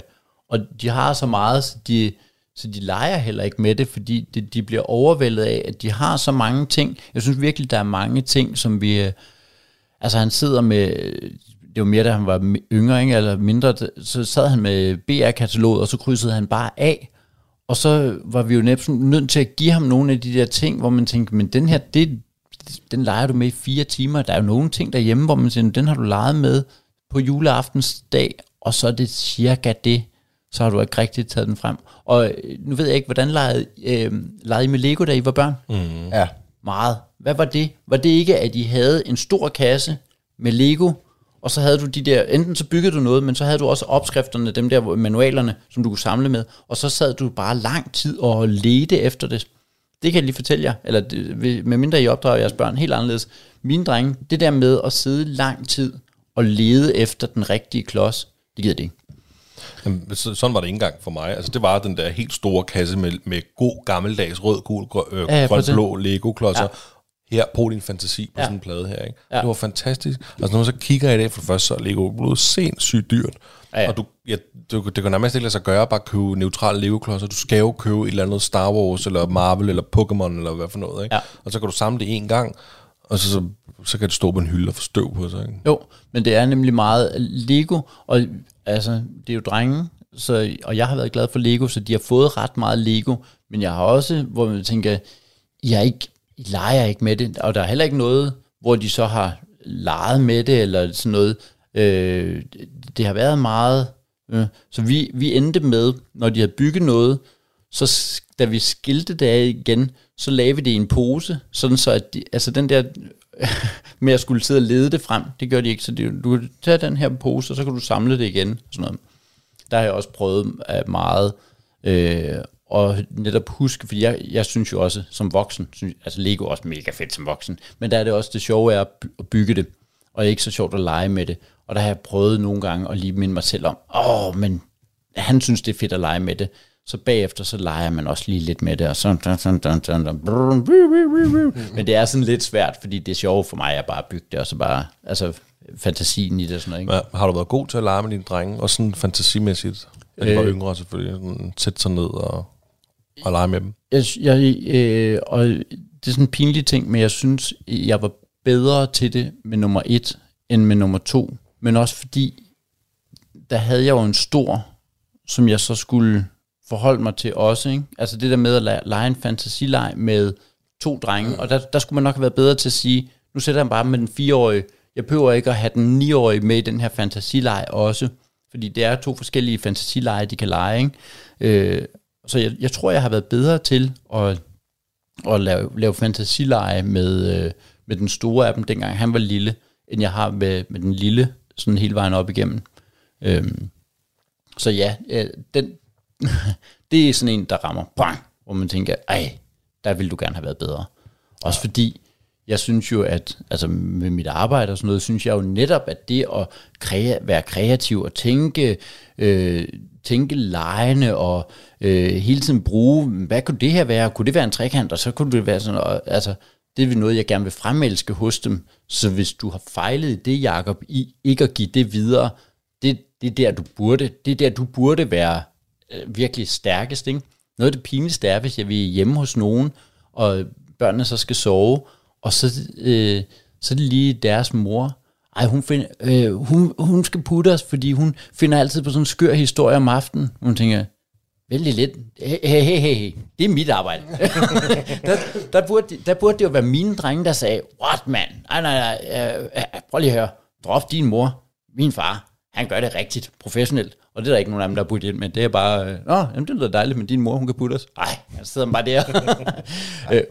Og de har så meget, så de, så de leger heller ikke med det, fordi de, de bliver overvældet af, at de har så mange ting. Jeg synes virkelig, der er mange ting, som vi... Øh, altså han sidder med, det var mere da han var yngre, ikke? eller mindre, så sad han med BR-kataloget, og så krydsede han bare af. Og så var vi jo næsten nødt til at give ham nogle af de der ting, hvor man tænkte, men den her, det, den leger du med i fire timer. Der er jo nogle ting derhjemme, hvor man siger, den har du leget med på juleaftensdag, og så er det cirka det, så har du ikke rigtig taget den frem. Og øh, nu ved jeg ikke, hvordan legede, øh, legede I med Lego, da I var børn? Mm. Ja. meget. Hvad var det? Var det ikke, at I havde en stor kasse med Lego, og så havde du de der, enten så byggede du noget, men så havde du også opskrifterne, dem der manualerne, som du kunne samle med, og så sad du bare lang tid og ledte efter det. Det kan jeg lige fortælle jer, eller det, med mindre I opdrager jeres børn helt anderledes. Mine drenge, det der med at sidde lang tid og lede efter den rigtige klods, det gider det ikke. Jamen, så, sådan var det ikke engang for mig. Altså, det var den der helt store kasse med, med god gammeldags rød, gul, grøn, øh, Ja, grøn blå Lego-klodser. Ja. Her, brug din fantasi på Ja. sådan en plade her. Ikke? Ja. Det var fantastisk. Altså, når man så kigger i det, for det første, så er Lego blevet sindssygt dyrt. Ja, ja. Og du, ja, du, det kan nærmest ikke lade sig gøre at bare købe neutrale Lego-klodser. Du skal jo købe et eller andet Star Wars, eller Marvel, eller Pokémon, eller hvad for noget. Ikke? Ja. Og så kan du samle det en gang, og så, så, så kan det stå på en hylde og få støv på sig. Ikke? Jo, men det er nemlig meget Lego, og altså, det er jo drenge, så, og jeg har været glad for Lego, så de har fået ret meget Lego, men jeg har også, hvor man tænker, I, er ikke, i leger ikke med det, og der er heller ikke noget, hvor de så har leget med det, eller sådan noget. Øh, det, har været meget, øh, så vi, vi endte med, når de havde bygget noget, så da vi skilte det af igen, så lavede vi det i en pose, sådan så at de, altså den der [LAUGHS] med at skulle sidde og lede det frem, det gør de ikke, så det, du kan tage den her pose, og så kan du samle det igen, og sådan noget. Der har jeg også prøvet øh, meget, øh, og netop huske, fordi jeg, jeg synes jo også som voksen, synes, altså Lego er også mega fedt som voksen, men der er det også det sjove er at by- at bygge det, og ikke så sjovt at lege med det. Og der har jeg prøvet nogle gange at lige minde mig selv om, åh, men han synes, det er fedt at lege med det. Så bagefter, så leger man også lige lidt med det, og så... Dun, dun, dun, dun, dun, brrr, brrr, brrr, brrr. Men det er sådan lidt svært, fordi det sjove for mig er bare at bygge det, og så bare, altså fantasien i det og sådan noget, ikke? Ja, har du været god til at lege med dine drenge? Og sådan fantasimæssigt? At de var yngre selvfølgelig. Sådan, sætte sig ned og, og lege med dem. jeg, jeg, øh, og det er sådan en pinlig ting, men jeg synes, jeg var bedre til det med nummer et, end med nummer to. Men også fordi, der havde jeg jo en stor, som jeg så skulle forholde mig til også. Ikke? Altså det der med at le- lege en fantasileg med to drenge, og der, der skulle man nok have været bedre til at sige, nu sætter jeg bare med den fireårige, jeg behøver ikke at have den niårige med i den her fantasileg også, fordi det er to forskellige fantasileje, de kan lege. Ikke? Øh, så jeg, jeg tror, jeg har været bedre til at, at lave, lave fantasileje med, øh, med den store af dem, dengang han var lille, end jeg har med, med den lille, sådan hele vejen op igennem. Øhm, så ja, øh, den, [LAUGHS] det er sådan en, der rammer, bang, hvor man tænker, ej, der ville du gerne have været bedre. Også fordi, jeg synes jo, at altså med mit arbejde og sådan noget, synes jeg jo netop, at det at krea- være kreativ og tænke, øh, tænke lejende og øh, hele tiden bruge, hvad kunne det her være? Kunne det være en trekant? Og så kunne det være sådan, og, altså, det er noget, jeg gerne vil fremelske hos dem. Så hvis du har fejlet i det, Jacob, i ikke at give det videre, det, det er der, du burde, det er der, du burde være øh, virkelig stærkest. Ikke? Noget af det pinligste er, hvis jeg vil hjemme hos nogen, og børnene så skal sove, og så, øh, så er det lige deres mor. Ej, hun, find, øh, hun, hun skal putte os, fordi hun finder altid på sådan en skør historie om aftenen. Hun tænker, vældig lidt. Hey, hey, hey, hey. Det er mit arbejde. [LAUGHS] der, der, burde, der burde det jo være mine drenge, der sagde, what man? Nej, nej, nej. Øh, øh, prøv lige at høre. Drop din mor. Min far. Han gør det rigtigt, professionelt. Og det er der ikke nogen af dem, der har budt ind med. Det er bare, øh, nå, jamen, det lyder dejligt, men din mor, hun kan putte os. Nej, jeg sidder bare der. [LAUGHS] øh,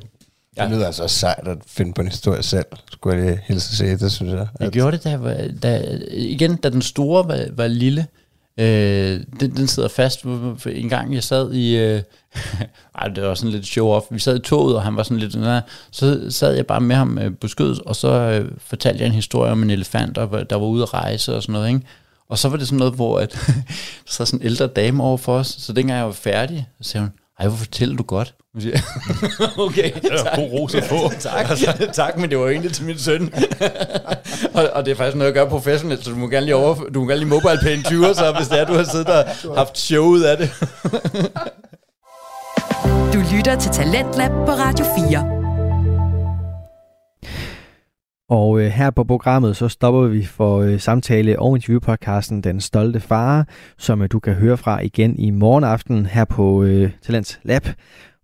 det lyder altså sejt at finde på en historie selv, skulle jeg lige hilse sige. Det synes jeg. Jeg At, gjorde det, da, jeg var, da, igen, da den store var, var lille. Øh, den, den sidder fast. En gang jeg sad i... Øh, [LAUGHS] ej, det var sådan lidt show-off. Vi sad i toget, og han var sådan lidt... Så sad jeg bare med ham øh, på skødet, og så øh, fortalte jeg en historie om en elefant, der, var- der var ude at rejse og sådan noget. Ikke? Og så var det sådan noget, hvor at, [LAUGHS] der sad sådan en ældre dame over for os. Så dengang jeg var færdig, så sagde hun, ej, hvor fortæller du godt? Jeg siger, [LAUGHS] okay, [LAUGHS] tak. god ros at få. [LAUGHS] tak, tak, men det var egentlig til min søn. og, og, det er faktisk noget, jeg gør professionelt, så du må gerne lige, over, du må gerne lige mobile pay en 20'er, så hvis det er, du har siddet og haft show ud af det. Du lytter til Talentlab på Radio 4. Og øh, her på programmet, så stopper vi for øh, samtale og interviewpodcasten Den Stolte Far, som øh, du kan høre fra igen i morgen aften her på øh, Talents Lab.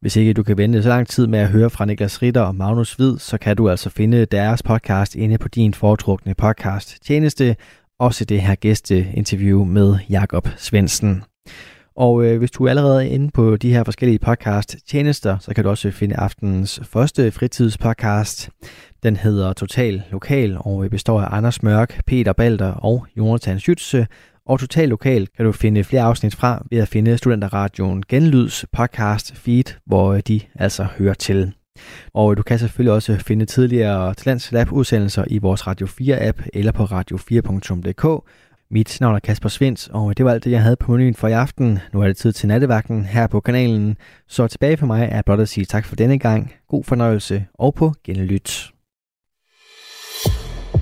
Hvis ikke du kan vente så lang tid med at høre fra Niklas Ritter og Magnus Hvid, så kan du altså finde deres podcast inde på din foretrukne podcast tjeneste, også det her gæsteinterview med Jakob Svendsen. Og øh, hvis du er allerede inde på de her forskellige podcast tjenester, så kan du også finde aftenens første fritidspodcast. Den hedder Total Lokal og består af Anders Mørk, Peter Balder og Jonathan Schütze. Og Total Lokal kan du finde flere afsnit fra ved at finde Studenterradioen Genlyds podcast feed, hvor øh, de altså hører til. Og du kan selvfølgelig også finde tidligere Talents Lab udsendelser i vores Radio 4 app eller på radio4.dk. Mit navn er Kasper Svens, og det var alt det, jeg havde på menuen for i aften. Nu er det tid til nattevagten her på kanalen. Så tilbage for mig er blot at sige tak for denne gang. God fornøjelse og på genlyt.